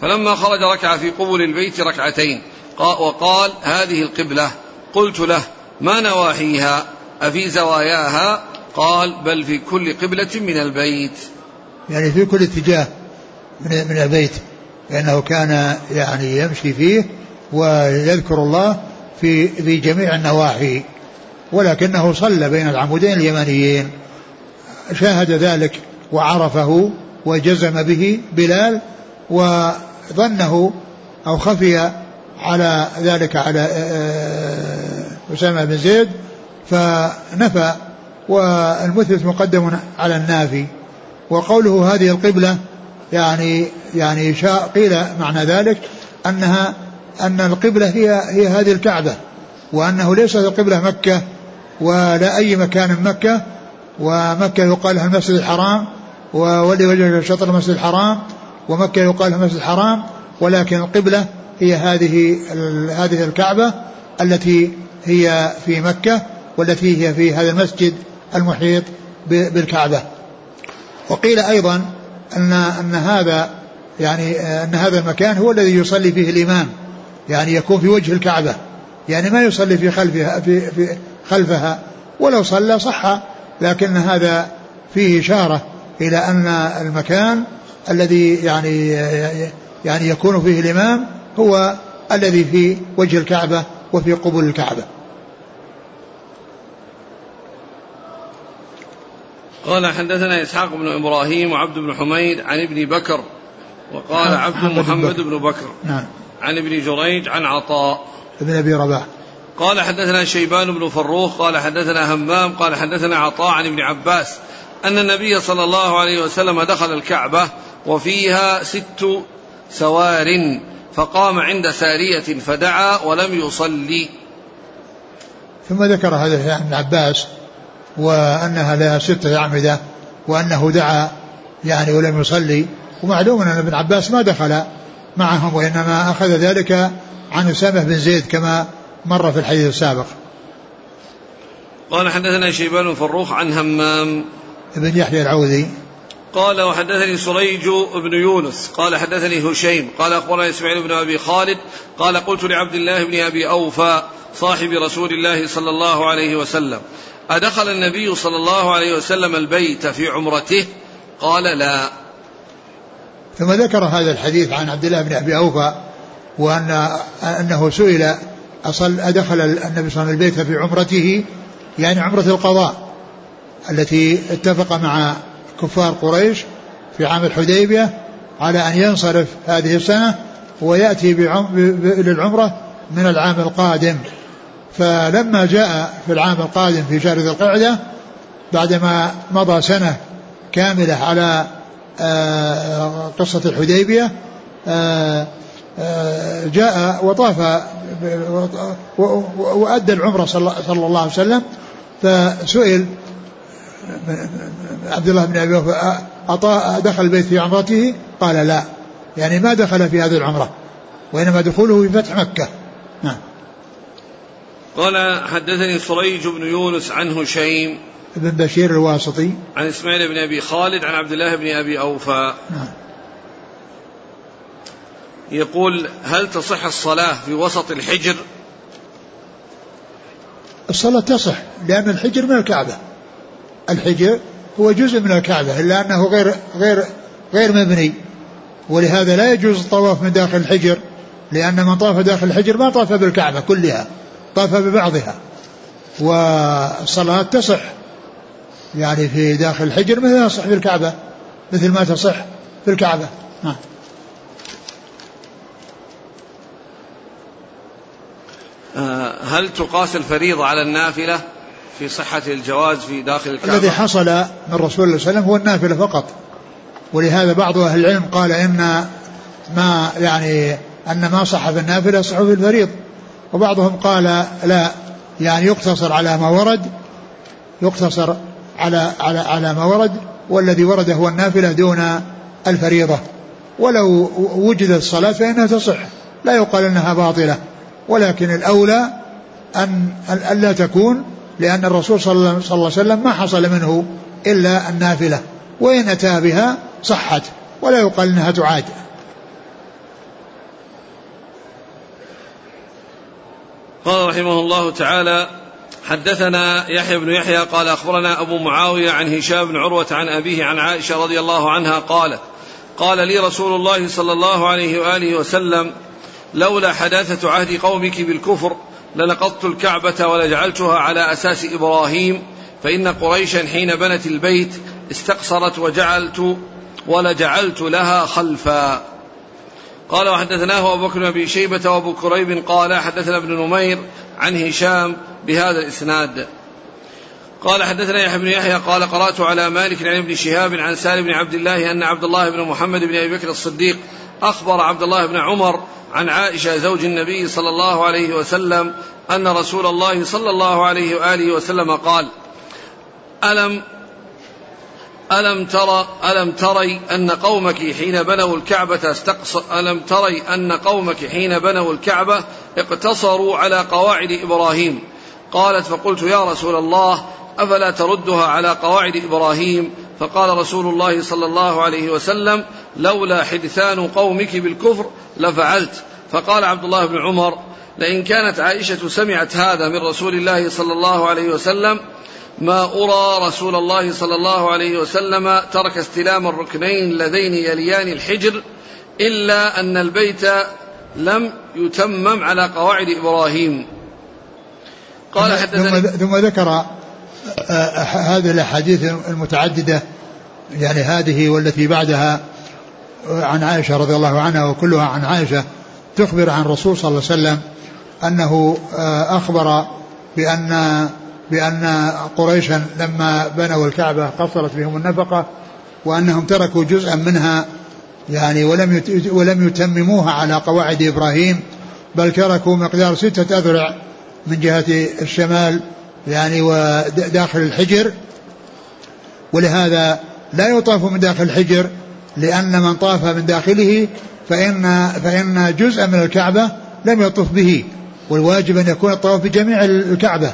فلما خرج ركع في قبل البيت ركعتين وقال هذه القبلة. قلت له ما نواحيها؟ أفي زواياها؟ قال بل في كل قبلة من البيت. يعني في كل اتجاه من, البيت لأنه كان يعني يمشي فيه ويذكر الله في في جميع النواحي ولكنه صلى بين العمودين اليمنيين شاهد ذلك وعرفه وجزم به بلال وظنه أو خفي على ذلك على آه، آه، أسامة بن زيد فنفى والمثبت مقدم على النافي. وقوله هذه القبلة يعني يعني قيل معنى ذلك أنها أن القبلة هي هي هذه الكعبة وأنه ليست القبلة مكة ولا أي مكان من مكة ومكة يقال لها المسجد الحرام وولي وجهك شطر المسجد الحرام ومكة يقال لها المسجد الحرام ولكن القبلة هي هذه هذه الكعبة التي هي في مكة والتي هي في هذا المسجد المحيط بالكعبة. وقيل أيضا أن أن هذا يعني أن هذا المكان هو الذي يصلي فيه الإمام. يعني يكون في وجه الكعبة. يعني ما يصلي في خلفها في, في خلفها. ولو صلى صح لكن هذا فيه إشارة إلى أن المكان الذي يعني يعني يكون فيه الإمام هو الذي في وجه الكعبة وفي قبول الكعبة. قال حدثنا إسحاق بن إبراهيم وعبد بن حميد عن ابن بكر وقال عبد محمد بن بكر. نعم. عن ابن جريج عن عطاء. ابن أبي رباح. قال حدثنا شيبان بن فروخ قال حدثنا همام قال حدثنا عطاء عن ابن عباس أن النبي صلى الله عليه وسلم دخل الكعبة وفيها ست سوار فقام عند سارية فدعا ولم يصلي. ثم ذكر هذا عن ابن عباس وأنها لها ستة أعمدة وأنه دعا يعني ولم يصلي. ومعلوم أن ابن عباس ما دخل معهم وإنما أخذ ذلك عن أسامة بن زيد كما مر في الحديث السابق. قال حدثنا شيبان فروخ عن همام. بن يحيى العوذي. قال وحدثني سريج بن يونس. قال حدثني هشيم. قال أخبرنا إسماعيل بن أبي خالد. قال قلت لعبد الله بن أبي أوفى صاحب رسول الله صلى الله عليه وسلم أدخل النبي صلى الله عليه وسلم البيت في عمرته؟ قال لا. ثم ذكر هذا الحديث عن عبد الله بن أبي أوفى وان أنه سئل أصل أدخل النبي صلى الله عليه وسلم البيت في عمرته يعني عمرة القضاء التي اتفق مع كفار قريش في عام الحديبية على أن ينصرف هذه السنة ويأتي للعمرة من العام القادم. فلما جاء في العام القادم في شهر ذي القعدة بعدما مضى سنة كاملة على قصة الحديبية آه، آه، جاء وطاف وأدى العمرة صلى الله عليه وسلم فسئل عبد الله بن أبي دخل البيت في عمرته؟ قال لا. يعني ما دخل في هذه العمرة وإنما دخوله في فتح مكة. نعم. قال حدثني صريج بن يونس عن هشيم بن بشير الواسطي. عن إسماعيل بن أبي خالد عن عبد الله بن أبي أوفى. نعم. يقول هل تصح الصلاة في وسط الحجر؟ الصلاة تصح لأن الحجر من الكعبة. الحجر هو جزء من الكعبة إلا أنه غير غير غير مبني. ولهذا لا يجوز الطواف من داخل الحجر لأن من طاف داخل الحجر ما طاف بالكعبة كلها طاف ببعضها. والصلاة تصح. يعني في داخل الحجر مثل ما تصح في الكعبة مثل ما تصح في الكعبة. نعم. آه، هل تقاس الفريضة على النافلة في صحة الجواز في داخل الكعبة؟ الذي حصل من الرسول صلى الله عليه وسلم هو النافلة فقط. ولهذا بعض أهل العلم قال إن ما يعني أن ما صح في النافلة صح في الفريض. وبعضهم قال لا يعني يقتصر على ما ورد يقتصر على على على ما ورد والذي ورد هو النافلة دون الفريضة. ولو وجدت الصلاة فإنها تصح لا يقال أنها باطلة. ولكن الأولى أن ألا تكون لأن الرسول صلى الله عليه وسلم ما حصل منه إلا النافلة وإن أتى بها صحت ولا يقال أنها تعاد. قال رحمه الله تعالى حدثنا يحيى بن يحيى قال أخبرنا أبو معاوية عن هشام بن عروة عن أبيه عن عائشة رضي الله عنها قالت قال لي رسول الله صلى الله عليه وآله وسلم لولا حداثة عهد قومك بالكفر لنقضت الكعبة ولجعلتها على أساس إبراهيم فإن قريشا حين بنت البيت استقصرت وجعلت ولجعلت لها خلفا. قال وحدثناه أبو بكر بن أبي شيبة وأبو كريب قال حدثنا ابن نمير عن هشام بهذا الإسناد. قال حدثنا يحيى بن يحيى قال قرأت على مالك عن ابن شهاب عن سالم بن عبد الله أن عبد الله بن محمد بن أبي بكر الصديق أخبر عبد الله بن عمر عن عائشة زوج النبي صلى الله عليه وسلم أن رسول الله صلى الله عليه وآله وسلم قال ألم ألم ترى ألم تري أن قومك حين بنوا الكعبة استقص ألم تري أن قومك حين بنوا الكعبة اقتصروا على قواعد إبراهيم؟ قالت فقلت يا رسول الله أفلا تردها على قواعد إبراهيم؟ فقال رسول الله صلى الله عليه وسلم لولا حدثان قومك بالكفر لفعلت. فقال عبد الله بن عمر لئن كانت عائشة سمعت هذا من رسول الله صلى الله عليه وسلم ما أرى رسول الله صلى الله عليه وسلم ترك استلام الركنين اللذين يليان الحجر إلا أن البيت لم يتمم على قواعد إبراهيم. قال حدثني ثم, ذكر آه، هذه الأحاديث المتعددة يعني هذه والتي بعدها عن عائشة رضي الله عنها وكلها عن عائشة تخبر عن الرسول صلى الله عليه وسلم أنه آه، أخبر بأن بأن قريشا لما بنوا الكعبة قصرت بهم النفقة وأنهم تركوا جزءا منها يعني ولم ولم يتمموها على قواعد إبراهيم بل تركوا مقدار ستة أذرع من جهة الشمال يعني وداخل الحجر. ولهذا لا يطاف من داخل الحجر لأن من طاف من داخله فإن فإن جزءا من الكعبة لم يطف به. والواجب أن يكون الطواف بجميع الكعبة.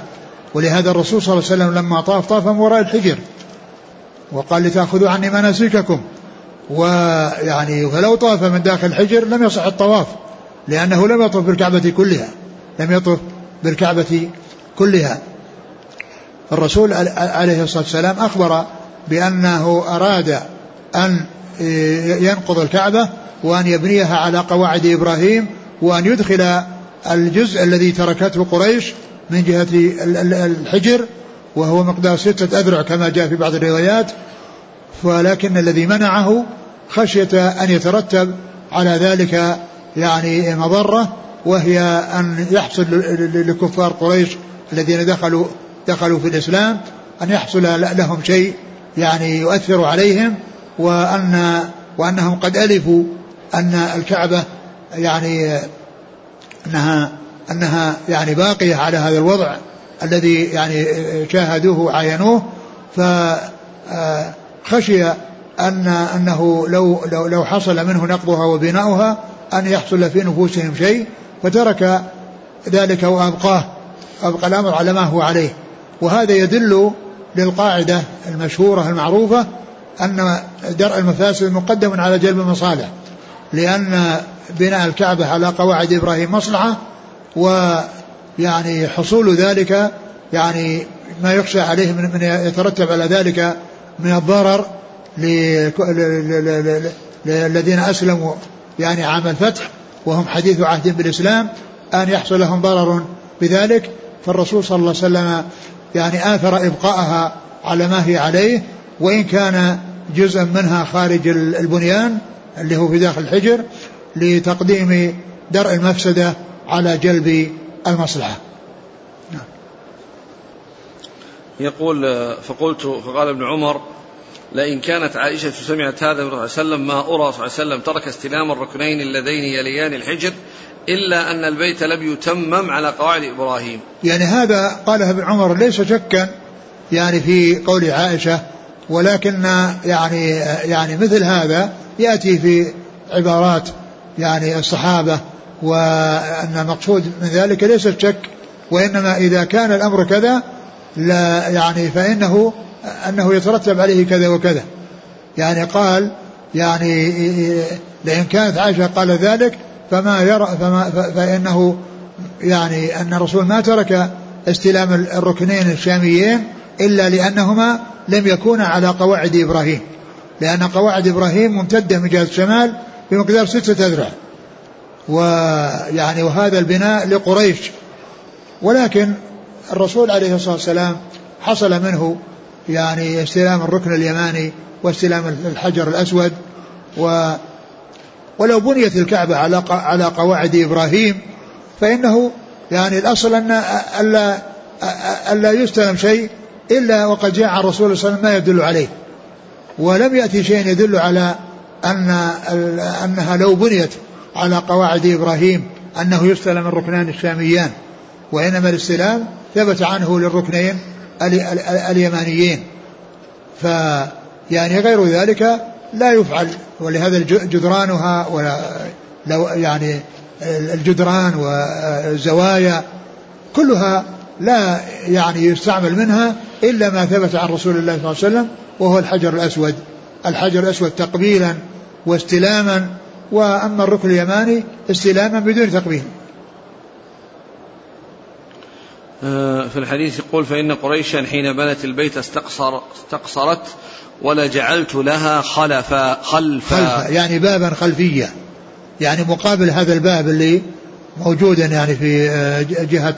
ولهذا الرسول صلى الله عليه وسلم لما طاف طاف من وراء الحجر. وقال لتأخذوا عني مناسككم. ويعني فلو طاف من داخل الحجر لم يصح الطواف لأنه لم يطف بالكعبة كلها. لم يطف بالكعبة كلها. الرسول عليه الصلاة والسلام أخبر بأنه أراد أن ينقض الكعبة وأن يبنيها على قواعد إبراهيم وأن يدخل الجزء الذي تركته قريش من جهة الحجر وهو مقدار ستة أذرع كما جاء في بعض الروايات. ولكن الذي منعه خشية أن يترتب على ذلك يعني مضرة وهي أن يحصل لكفار قريش الذين دخلوا دخلوا في الإسلام أن يحصل لهم شيء يعني يؤثر عليهم وأن وأنهم قد ألفوا أن الكعبة يعني أنها أنها يعني باقية على هذا الوضع الذي يعني شاهدوه وعاينوه. فخشي أن أنه لو لو لو حصل منه نقضها وبناؤها أن يحصل في نفوسهم شيء فترك ذلك وأبقاه أبقى الأمر على ما هو عليه. وهذا يدل للقاعدة المشهورة المعروفة أن درء المفاسد مقدم على جلب المصالح لأن بناء الكعبة على قواعد إبراهيم مصلحة ويعني حصول ذلك يعني ما يخشى عليه من, من يترتب على ذلك من الضرر للذين أسلموا يعني عام الفتح وهم حديث عهد بالإسلام أن يحصل لهم ضرر بذلك فالرسول صلى الله عليه وسلم يعني آثر إبقاءها على ما هي عليه وإن كان جزءا منها خارج البنيان اللي هو في داخل الحجر لتقديم درء المفسدة على جلب المصلحة نعم. يقول فقلت فقال ابن عمر لئن كانت عائشة سمعت هذا من الله عليه وسلم ما أرى صلى الله عليه وسلم ترك استلام الركنين اللذين يليان الحجر إلا أن البيت لم يتمم على قواعد إبراهيم. يعني هذا قاله ابن عمر ليس شكا يعني في قول عائشة ولكن يعني يعني مثل هذا يأتي في عبارات يعني الصحابة وأن المقصود من ذلك ليس الشك وإنما إذا كان الأمر كذا لا يعني فإنه أنه يترتب عليه كذا وكذا. يعني قال يعني لئن كانت عائشة قال ذلك فما يرى فما فإنه يعني أن الرسول ما ترك استلام الركنين الشاميين إلا لأنهما لم يكونا على قواعد إبراهيم. لأن قواعد إبراهيم ممتدة من جهة الشمال بمقدار ستة أذرع. ويعني وهذا البناء لقريش. ولكن الرسول عليه الصلاة والسلام حصل منه يعني استلام الركن اليماني واستلام الحجر الأسود و ولو بنيت الكعبة على على قواعد إبراهيم فإنه يعني الأصل أن ألا ألا يستلم شيء إلا وقد جاء عن الرسول صلى الله عليه وسلم ما يدل عليه. ولم يأتي شيء يدل على أن أنها لو بنيت على قواعد إبراهيم أنه يستلم الركنان الشاميان. وإنما الاستلام ثبت عنه للركنين اليمانيين. فيعني غير ذلك لا يفعل ولهذا جدرانها لو يعني الجدران والزوايا كلها لا يعني يستعمل منها إلا ما ثبت عن رسول الله صلى الله عليه وسلم وهو الحجر الأسود. الحجر الأسود تقبيلا واستلاما وأما الركن اليماني استلاما بدون تقبيل. في الحديث يقول فإن قريشا حين بنت البيت استقصر استقصرت ولجعلت لها خلفا خلفا. خلفا يعني بابا خلفيا يعني مقابل هذا الباب اللي موجودا يعني في آه، جهة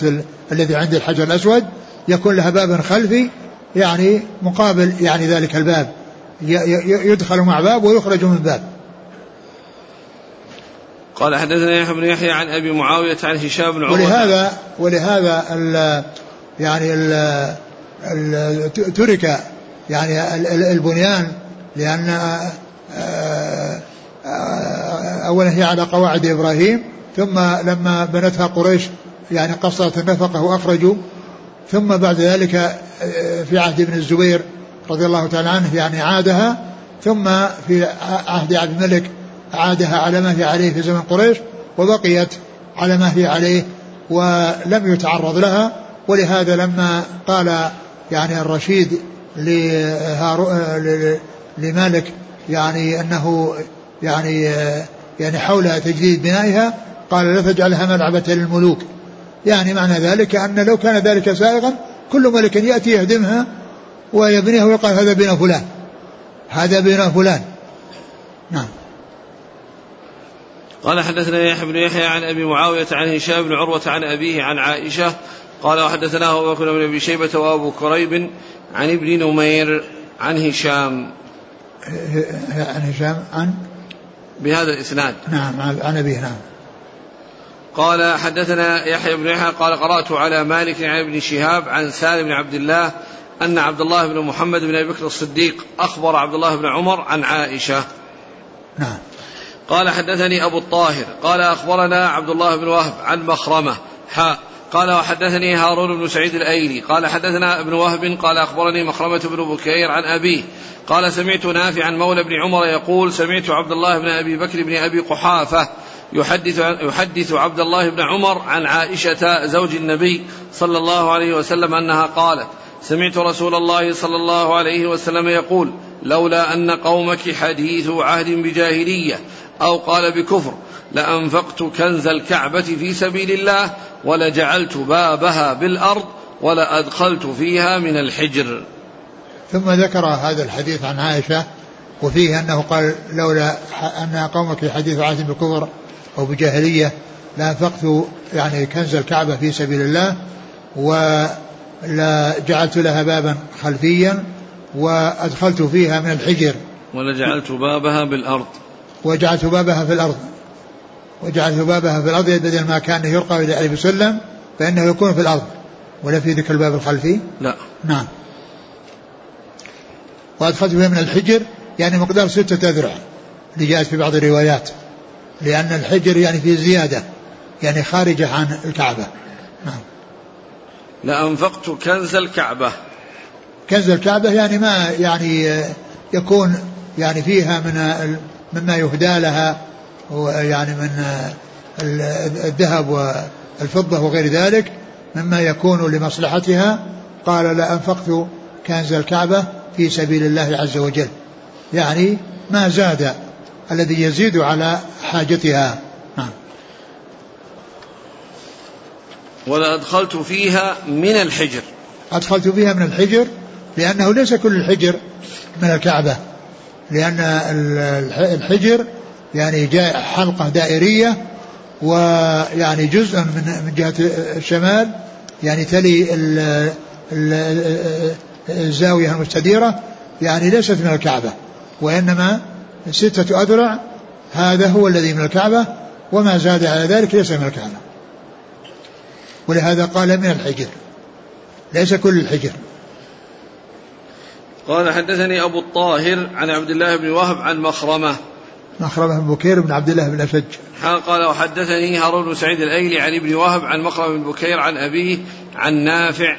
الذي عند الحجر الأسود يكون لها باب خلفي يعني مقابل يعني ذلك الباب. يدخل مع باب ويخرج من باب. قال حدثنا يحيى بن يحيى عن أبي معاوية عن هشام بن عروة. ولهذا ولهذا ال يعني ال ال ترك يعني البنيان لأن اولا هي على قواعد إبراهيم ثم لما بنتها قريش يعني قصرت النفقة وأخرجوا ثم بعد ذلك في عهد ابن الزبير رضي الله تعالى عنه يعني عادها ثم في عهد عبد الملك عادها على ما هي عليه في زمن قريش وبقيت على ما هي عليه ولم يتعرض لها ولهذا لما قال يعني الرشيد لمالك يعني أنه يعني يعني حول تجديد بنائها قال لا تجعلها ملعبة للملوك. يعني معنى ذلك أن لو كان ذلك سائغا كل ملك يأتي يهدمها ويبنيها ويقال هذا بنا فلان هذا بنا فلان. نعم. قال حدثنا يحيى بن يحيى عن أبي معاوية عن هشام بن عروة عن أبيه عن عائشة قال وحدثناه أبو بكر بن أبي شيبة وأبو كريب عن ابن نمير عن هشام. عن هشام عن بهذا الإسناد. نعم عن أبيه نعم. قال حدثنا يحيى بن يحيى قال قرأت على مالك عن ابن شهاب عن سالم بن عبد الله أن عبد الله بن محمد بن أبي بكر الصديق أخبر عبد الله بن عمر عن عائشة. نعم. قال حدثني أبو الطاهر قال أخبرنا عبد الله بن وهب عن مخرمة حاء قال وحدثني هارون بن سعيد الأيلي قال حدثنا ابن وهب قال أخبرني مخرمة بن بكير عن أبيه قال سمعت نافعا مولى بن عمر يقول سمعت عبد الله بن أبي بكر بن أبي قحافة يحدث يحدث عبد الله بن عمر عن عائشة زوج النبي صلى الله عليه وسلم أنها قالت سمعت رسول الله صلى الله عليه وسلم يقول لولا أن قومك حديث عهد بجاهلية أو قال بكفر لأنفقت كنز الكعبة في سبيل الله ولجعلت بابها بالأرض ولأدخلت فيها من الحجر. ثم ذكر هذا الحديث عن عائشة وفيه أنه قال لولا أن قومك حديث عهد بكفر أو بجاهلية لأنفقت يعني كنز الكعبة في سبيل الله ولا جعلت لها بابا خلفيا وأدخلت فيها من الحجر. ولجعلت بابها بالأرض. وجعلت بابها في الأرض. وجعلت بابها في الأرض بدل ما كان يرقى إلى عليه وسلم فإنه يكون في الأرض. ولا في ذكر الباب الخلفي؟ لا. نعم. وأدخلت فيها من الحجر يعني مقدار ستة أذرع اللي جاءت في بعض الروايات. لأن الحجر يعني في زيادة يعني خارجة عن الكعبة. نعم. لأنفقت كنز الكعبة. كنز الكعبة يعني ما يعني يكون يعني فيها من مما يهدى لها يعني من الذهب والفضة وغير ذلك مما يكون لمصلحتها. قال لأنفقت كنز الكعبة في سبيل الله عز وجل. يعني ما زاد الذي يزيد على حاجتها. نعم. ولا أدخلت فيها من الحجر. أدخلت فيها من الحجر لأنه ليس كل الحجر من الكعبة. لأن الحجر يعني جاء حلقة دائرية ويعني جزء من من جهة الشمال يعني تلي الزاوية المستديرة يعني ليست من الكعبة وإنما ستة أذرع هذا هو الذي من الكعبة وما زاد على ذلك ليس من الكعبة. ولهذا قال من الحجر ليس كل الحجر. قال حدثني أبو الطاهر عن عبد الله بن وهب عن مخرمة. مخرمة بن بكير بن عبد الله بن أشج قال وحدثني هارون بن سعيد الأيلي عن ابن وهب عن مخرمة بن بكير عن أبيه عن نافع.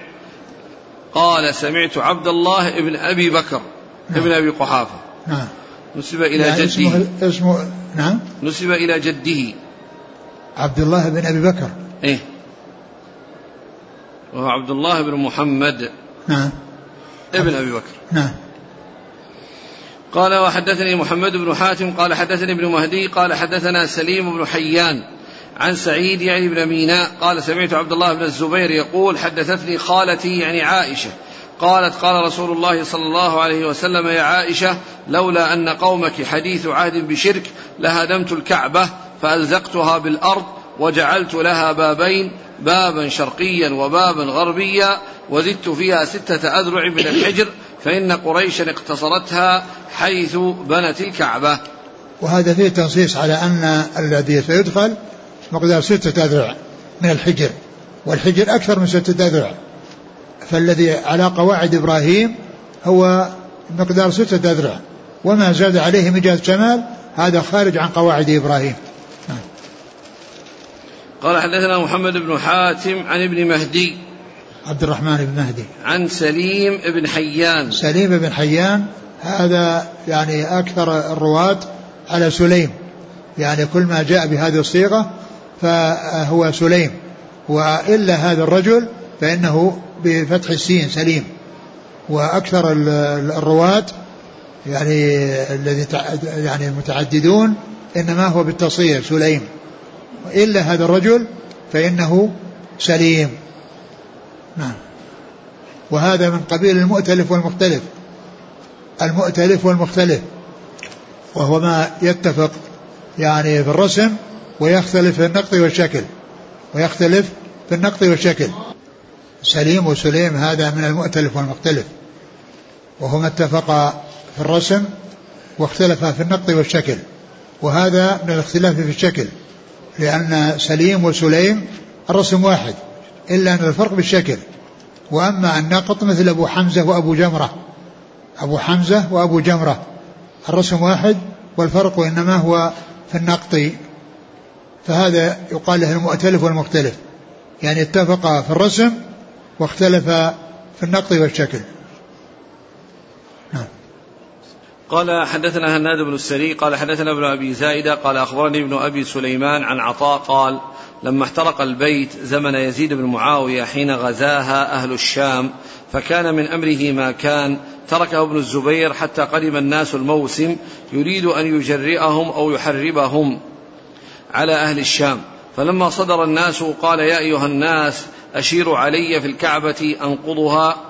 قال سمعت عبد الله بن أبي بكر نعم. ابن أبي قحافة. نعم. نسب إلى يعني جده. اسمه, اسمه نعم. نسب إلى جده. عبد الله بن أبي بكر. إيه. وهو عبد الله بن محمد. نعم. ابن أبي بكر. نعم. قال وحدثني محمد بن حاتم قال حدثني ابن مهدي قال حدثنا سليم بن حيان عن سعيد يعني بن ميناء قال سمعت عبد الله بن الزبير يقول حدثتني خالتي يعني عائشة قالت قال رسول الله صلى الله عليه وسلم يا عائشة لولا أن قومك حديث عهد بشرك لهدمت الكعبة فألزقتها بالأرض وجعلت لها بابين بابا شرقيا وبابا غربيا وزدت فيها ستة أذرع من الحجر فإن قريشا اقتصرتها حيث بنت الكعبة. وهذا فيه تنصيص على أن الذي سيدخل مقدار ستة أذرع من الحجر والحجر أكثر من ستة أذرع. فالذي على قواعد إبراهيم هو مقدار ستة أذرع وما زاد عليه من جهة شمال هذا خارج عن قواعد إبراهيم. قال حدثنا محمد بن حاتم عن ابن مهدي عبد الرحمن بن مهدي. عن سليم بن حيان. سليم بن حيان هذا يعني أكثر الرواة على سليم. يعني كل ما جاء بهذه الصيغة فهو سليم. وإلا هذا الرجل فإنه بفتح السين سليم. وأكثر الرواة يعني الذي يعني المتعددون إنما هو بالتصير سليم. إلا هذا الرجل فإنه سليم. نعم. وهذا من قبيل المؤتلف والمختلف. المؤتلف والمختلف. وهو ما يتفق يعني في الرسم ويختلف في النقط والشكل. ويختلف في النقط والشكل. سليم وسليم هذا من المؤتلف والمختلف. وهما اتفقا في الرسم واختلفا في النقط والشكل. وهذا من الاختلاف في الشكل. لأن سليم وسليم الرسم واحد. إلا أن الفرق بالشكل. وأما النقط مثل أبو حمزة وأبو جمرة. أبو حمزة وأبو جمرة. الرسم واحد والفرق إنما هو في النقط فهذا يقال له المؤتلف والمختلف. يعني اتفق في الرسم واختلف في النقط والشكل. قال حدثنا هناد بن السري قال حدثنا ابن أبي زائده قال أخبرني ابن أبي سليمان عن عطاء قال لما احترق البيت زمن يزيد بن معاوية حين غزاها أهل الشام فكان من أمره ما كان تركه ابن الزبير حتى قدم الناس الموسم يريد أن يجرئهم أو يحربهم على أهل الشام. فلما صدر الناس قال يا أيها الناس أشيروا علي في الكعبة أنقضها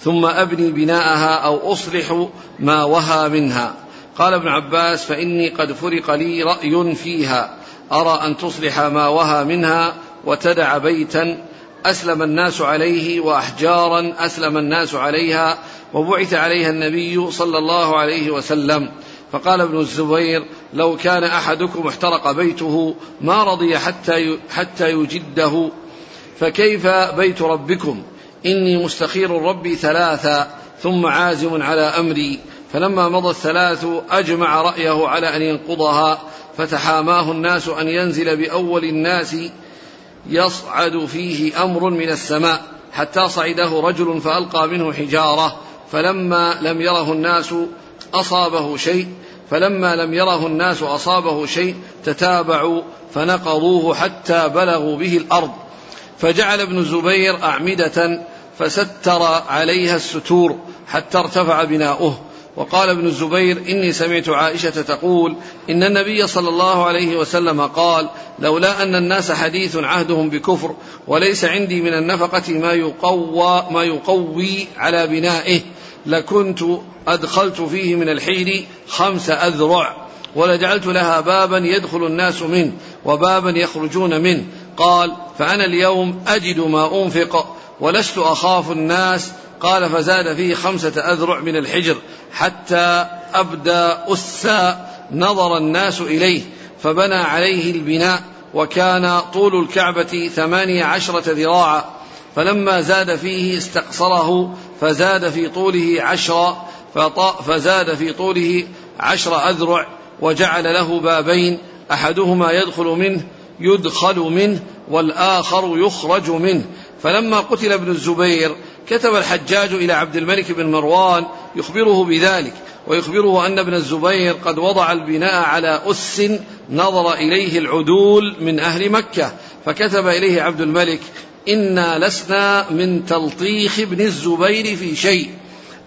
ثم أبني بناءها أو أصلح ما وهى منها. قال ابن عباس فإني قد فرق لي رأي فيها. أرى أن تصلح ما وهى منها وتدع بيتا أسلم الناس عليه وأحجارا أسلم الناس عليها وبعث عليها النبي صلى الله عليه وسلم. فقال ابن الزبير لو كان أحدكم احترق بيته ما رضي حتى حتى يجده فكيف بيت ربكم؟ إني مستخير ربي ثلاثا ثم عازم على أمري. فلما مضى الثلاث أجمع رأيه على أن ينقضها. فتحاماه الناس أن ينزل بأول الناس يصعد فيه أمر من السماء. حتى صعده رجل فألقى منه حجارة. فلما لم يره الناس أصابه شيء. فلما لم يره الناس أصابه شيء تتابعوا فنقضوه حتى بلغوا به الأرض. فجعل ابن الزبير أعمدة فستر عليها الستور حتى ارتفع بناؤه. وقال ابن الزبير إني سمعت عائشة تقول إن النبي صلى الله عليه وسلم قال لولا أن الناس حديث عهدهم بكفر وليس عندي من النفقة ما يقوى ما يقوي على بنائه لكنت أدخلت فيه من الحيل خمس أذرع ولجعلت لها بابا يدخل الناس منه وبابا يخرجون منه. قال فأنا اليوم أجد ما أنفق ولست أخاف الناس. قال فزاد فيه خمسة أذرع من الحجر حتى أبدى أسا نظر الناس إليه فبنى عليه البناء وكان طول الكعبة ثمانية عشرة ذراعا. فلما زاد فيه استقصره فزاد في طوله عشر فزاد في طوله عشر أذرع وجعل له بابين أحدهما يدخل منه يدخل منه والآخر يخرج منه. فلما قتل ابن الزبير كتب الحجاج إلى عبد الملك بن مروان يخبره بذلك ويخبره أن ابن الزبير قد وضع البناء على أس نظر إليه العدول من أهل مكة فكتب إليه عبد الملك إنا لسنا من تلطيخ ابن الزبير في شيء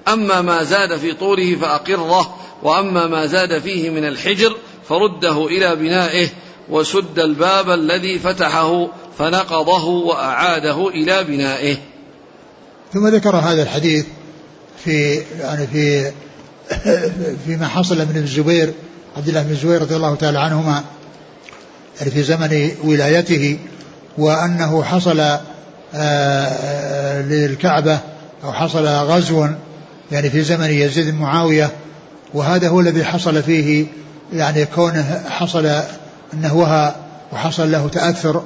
أما ما زاد في طوله فأقره وأما ما زاد فيه من الحجر فرده إلى بنائه وسد الباب الذي فتحه فنقضه وأعاده إلى بنائه. ثم ذكر هذا الحديث في يعني في فيما حصل من الزبير عبد الله بن الزبير رضي الله تعالى عنهما يعني في زمن ولايته وأنه حصل آه، آه، للكعبة أو حصل غزو يعني في زمن يزيد بن معاوية وهذا هو الذي حصل فيه يعني كونه حصل انه وهى وحصل له تأثر.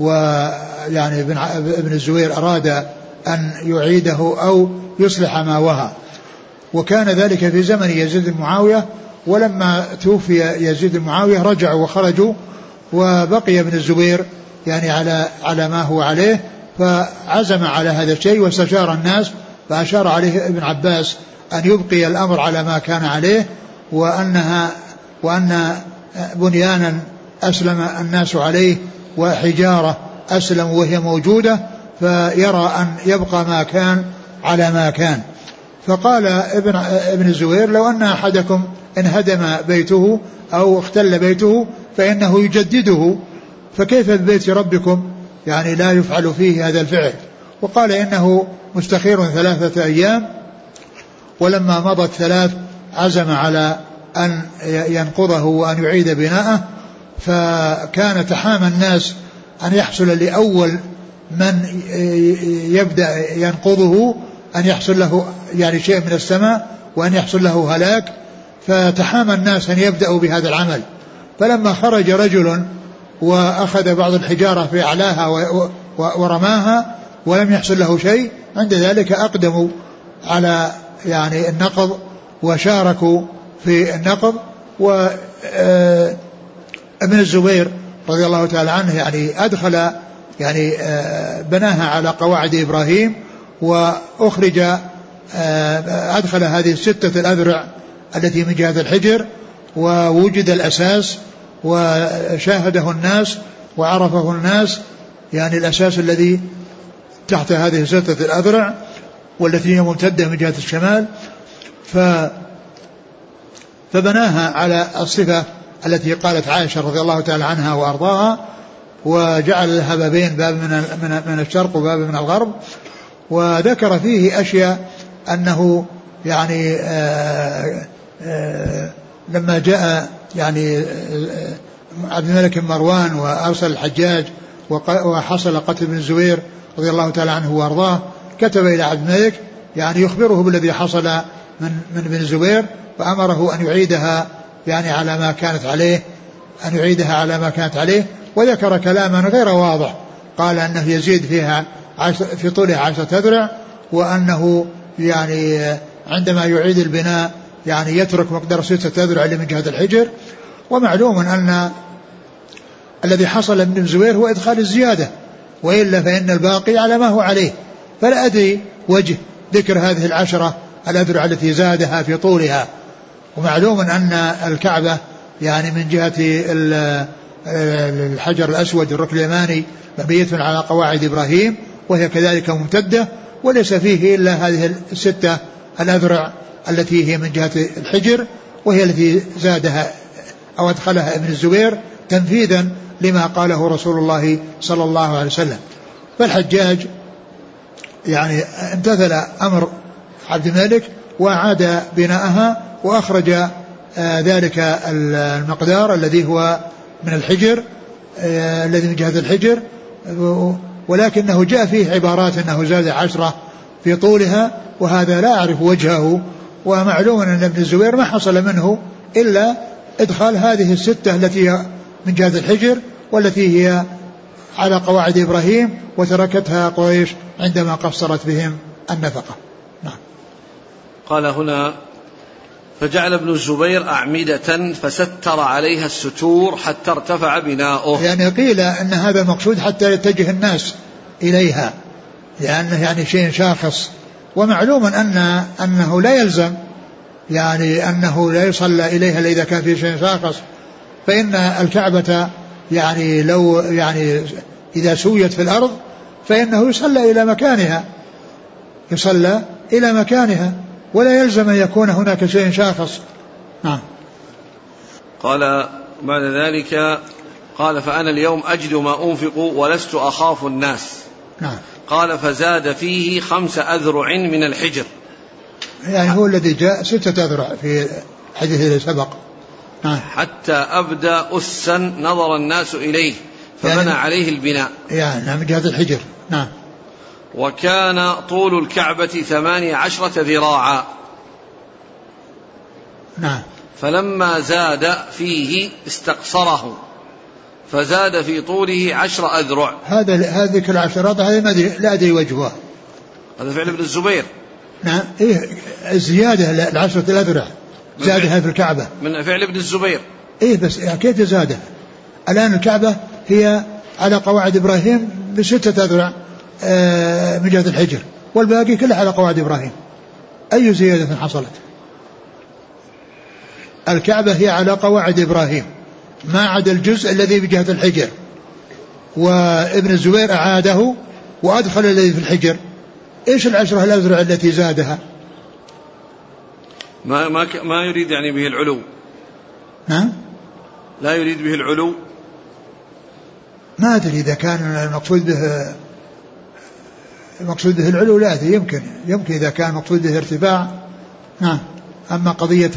ويعني ابن ابن الزبير أراد أن يعيده أو يصلح ما وهى وكان ذلك في زمن يزيد بن معاوية ولما توفي يزيد بن معاوية رجعوا وخرجوا وبقي ابن الزبير يعني على على ما هو عليه فعزم على هذا الشيء واستشار الناس فأشار عليه ابن عباس أن يبقي الأمر على ما كان عليه وأنها وأن بنيانا أسلم الناس عليه وحجارة أسلم وهي موجودة فيرى أن يبقى ما كان على ما كان. فقال ابن ابن الزبير لو أن أحدكم انهدم بيته أو اختل بيته فإنه يجدده. فكيف ببيت ربكم؟ يعني لا يفعل فيه هذا الفعل. وقال إنه مستخير ثلاثة أيام ولما مضت ثلاث عزم على أن ينقضه وأن يعيد بناءه فكان تحامى الناس أن يحصل لأول من يبدأ ينقضه أن يحصل له يعني شيء من السماء وأن يحصل له هلاك فتحامى الناس أن يبدأوا بهذا العمل. فلما خرج رجل وأخذ بعض الحجارة في أعلاها ورماها ولم يحصل له شيء عند ذلك أقدموا على يعني النقض وشاركوا في النقض و آه، ابن الزبير رضي الله تعالى عنه يعني أدخل يعني آه، بناها على قواعد إبراهيم وأخرج آه، أدخل هذه الستة الأذرع التي من جهة الحجر ووجد الأساس وشاهده الناس وعرفه الناس يعني الأساس الذي تحت هذه الستة الأذرع والتي هي ممتدة من جهة الشمال. ف فبناها على الصفة التي قالت عائشة رضي الله تعالى عنها وأرضاها وجعل لها بابين باب من من الشرق وباب من الغرب وذكر فيه أشياء أنه يعني آآ آآ لما جاء يعني عبد الملك مروان وأرسل الحجاج وحصل قتل بن الزبير رضي الله تعالى عنه وأرضاه كتب إلى عبد الملك يعني يخبره بالذي حصل من من ابن الزبير فأمره أن يعيدها يعني على ما كانت عليه أن يعيدها على ما كانت عليه وذكر كلاما غير واضح. قال أنه يزيد فيها عشر في طولها عشرة أذرع وأنه يعني عندما يعيد البناء يعني يترك مقدار ستة أذرع من جهة الحجر. ومعلوم أن الذي حصل من الزبير هو إدخال الزيادة وإلا فإن الباقي على ما هو عليه. فلا أدري وجه ذكر هذه العشرة الأذرع التي زادها في طولها. ومعلوم أن الكعبة يعني من جهة الحجر الأسود الركن اليماني مبنية على قواعد إبراهيم وهي كذلك ممتدة وليس فيه إلا هذه الستة الأذرع التي هي من جهة الحجر وهي التي زادها أو أدخلها ابن الزبير تنفيذا لما قاله رسول الله صلى الله عليه وسلم. فالحجاج يعني امتثل أمر عبد الملك وأعاد بناءها وأخرج آه، ذلك المقدار الذي هو من الحجر آه، الذي من جهة الحجر. ولكنه جاء فيه عبارات أنه زاد عشرة في طولها وهذا لا أعرف وجهه ومعلوم أن ابن الزبير ما حصل منه إلا إدخال هذه الستة التي هي من جهة الحجر والتي هي على قواعد إبراهيم وتركتها قريش عندما قصرت بهم النفقة. نعم. قال هنا فجعل ابن الزبير أعمدة فستر عليها الستور حتى ارتفع بناؤه. يعني قيل أن هذا المقصود حتى يتجه الناس إليها لأنه يعني شيء شاخص. ومعلوم أن أنه لا يلزم يعني أنه لا يصلى إليها إذا كان في شيء شاخص. فإن الكعبة يعني لو يعني إذا سويت في الأرض فإنه يصلى إلى مكانها يصلى إلى مكانها. ولا يلزم أن يكون هناك شيء شاخص نعم. قال بعد ذلك قال فأنا اليوم أجد ما أنفق ولست أخاف الناس. نعم. قال فزاد فيه خمس أذرع من الحجر. يعني هو الذي جاء ستة أذرع في الحديث الذي سبق. نعم. حتى أبدى أسا نظر الناس إليه فبنى يعني عليه البناء. يعني نعم من جهة الحجر. نعم. وكان طول الكعبة ثمانية عشرة ذراعا. نعم. فلما زاد فيه استقصره. فزاد في طوله عشر أذرع. هذا هذه العشرات هذه ما أدري لا أدري وجهها هذا فعل ابن الزبير. نعم. إيه الزيادة العشرة الأذرع. زادها في الكعبة. من فعل ابن الزبير. إيه بس كيف زادها؟ الآن الكعبة هي على قواعد إبراهيم بستة أذرع. من جهة الحجر. والباقي كله على قواعد إبراهيم. أي زيادة حصلت؟ الكعبة هي على قواعد إبراهيم. ما عدا الجزء الذي بجهة الحجر. وابن الزبير أعاده وأدخل الذي في الحجر. إيش العشرة الأزرع التي زادها؟ ما ما ما يريد يعني به العلو. نعم لا يريد به العلو. ما أدري إذا كان المقصود به المقصود به العلو لا أدري يمكن يمكن إذا كان المقصود به ارتفاع. نعم. أما قضية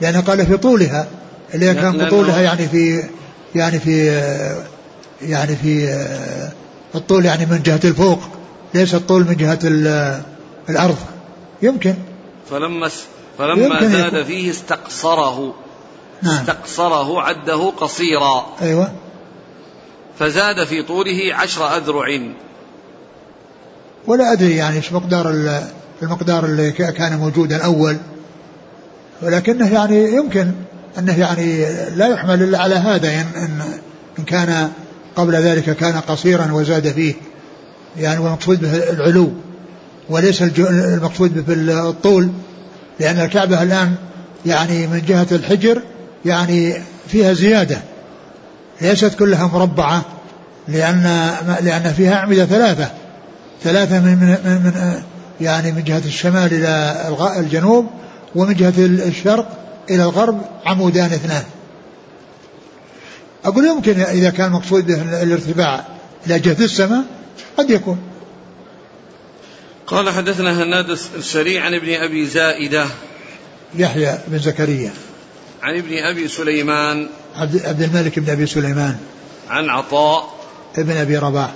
لأنه قال في طولها اللي كان في طولها يعني في يعني في يعني في الطول يعني من جهة الفوق ليس الطول من جهة الأرض. يمكن. فلما فلما زاد يكون. فيه استقصره. نعم. استقصره عده قصيرا. أيوة. فزاد في طوله عشر أذرع. ولا أدري يعني إيش مقدار المقدار اللي كان موجودا أول ولكنه يعني يمكن أنه يعني لا يحمل إلا على هذا إن, إن, إن كان قبل ذلك كان قصيرا وزاد فيه. يعني والمقصود به العلو وليس المقصود به الطول لأن الكعبة الآن يعني من جهة الحجر يعني فيها زيادة. ليست كلها مربعة لأن لأن فيها أعمدة ثلاثة. ثلاثة من, من, من يعني من جهة الشمال إلى الجنوب ومن جهة الشرق إلى الغرب عمودان اثنان. أقول يمكن إذا كان مقصود الارتفاع إلى جهة السماء قد يكون. قال حدثنا هناد السريع عن ابن أبي زائدة. يحيى بن زكريا. عن ابن أبي سليمان. عبد, عبد الملك بن أبي سليمان. عن عطاء. ابن أبي رباح.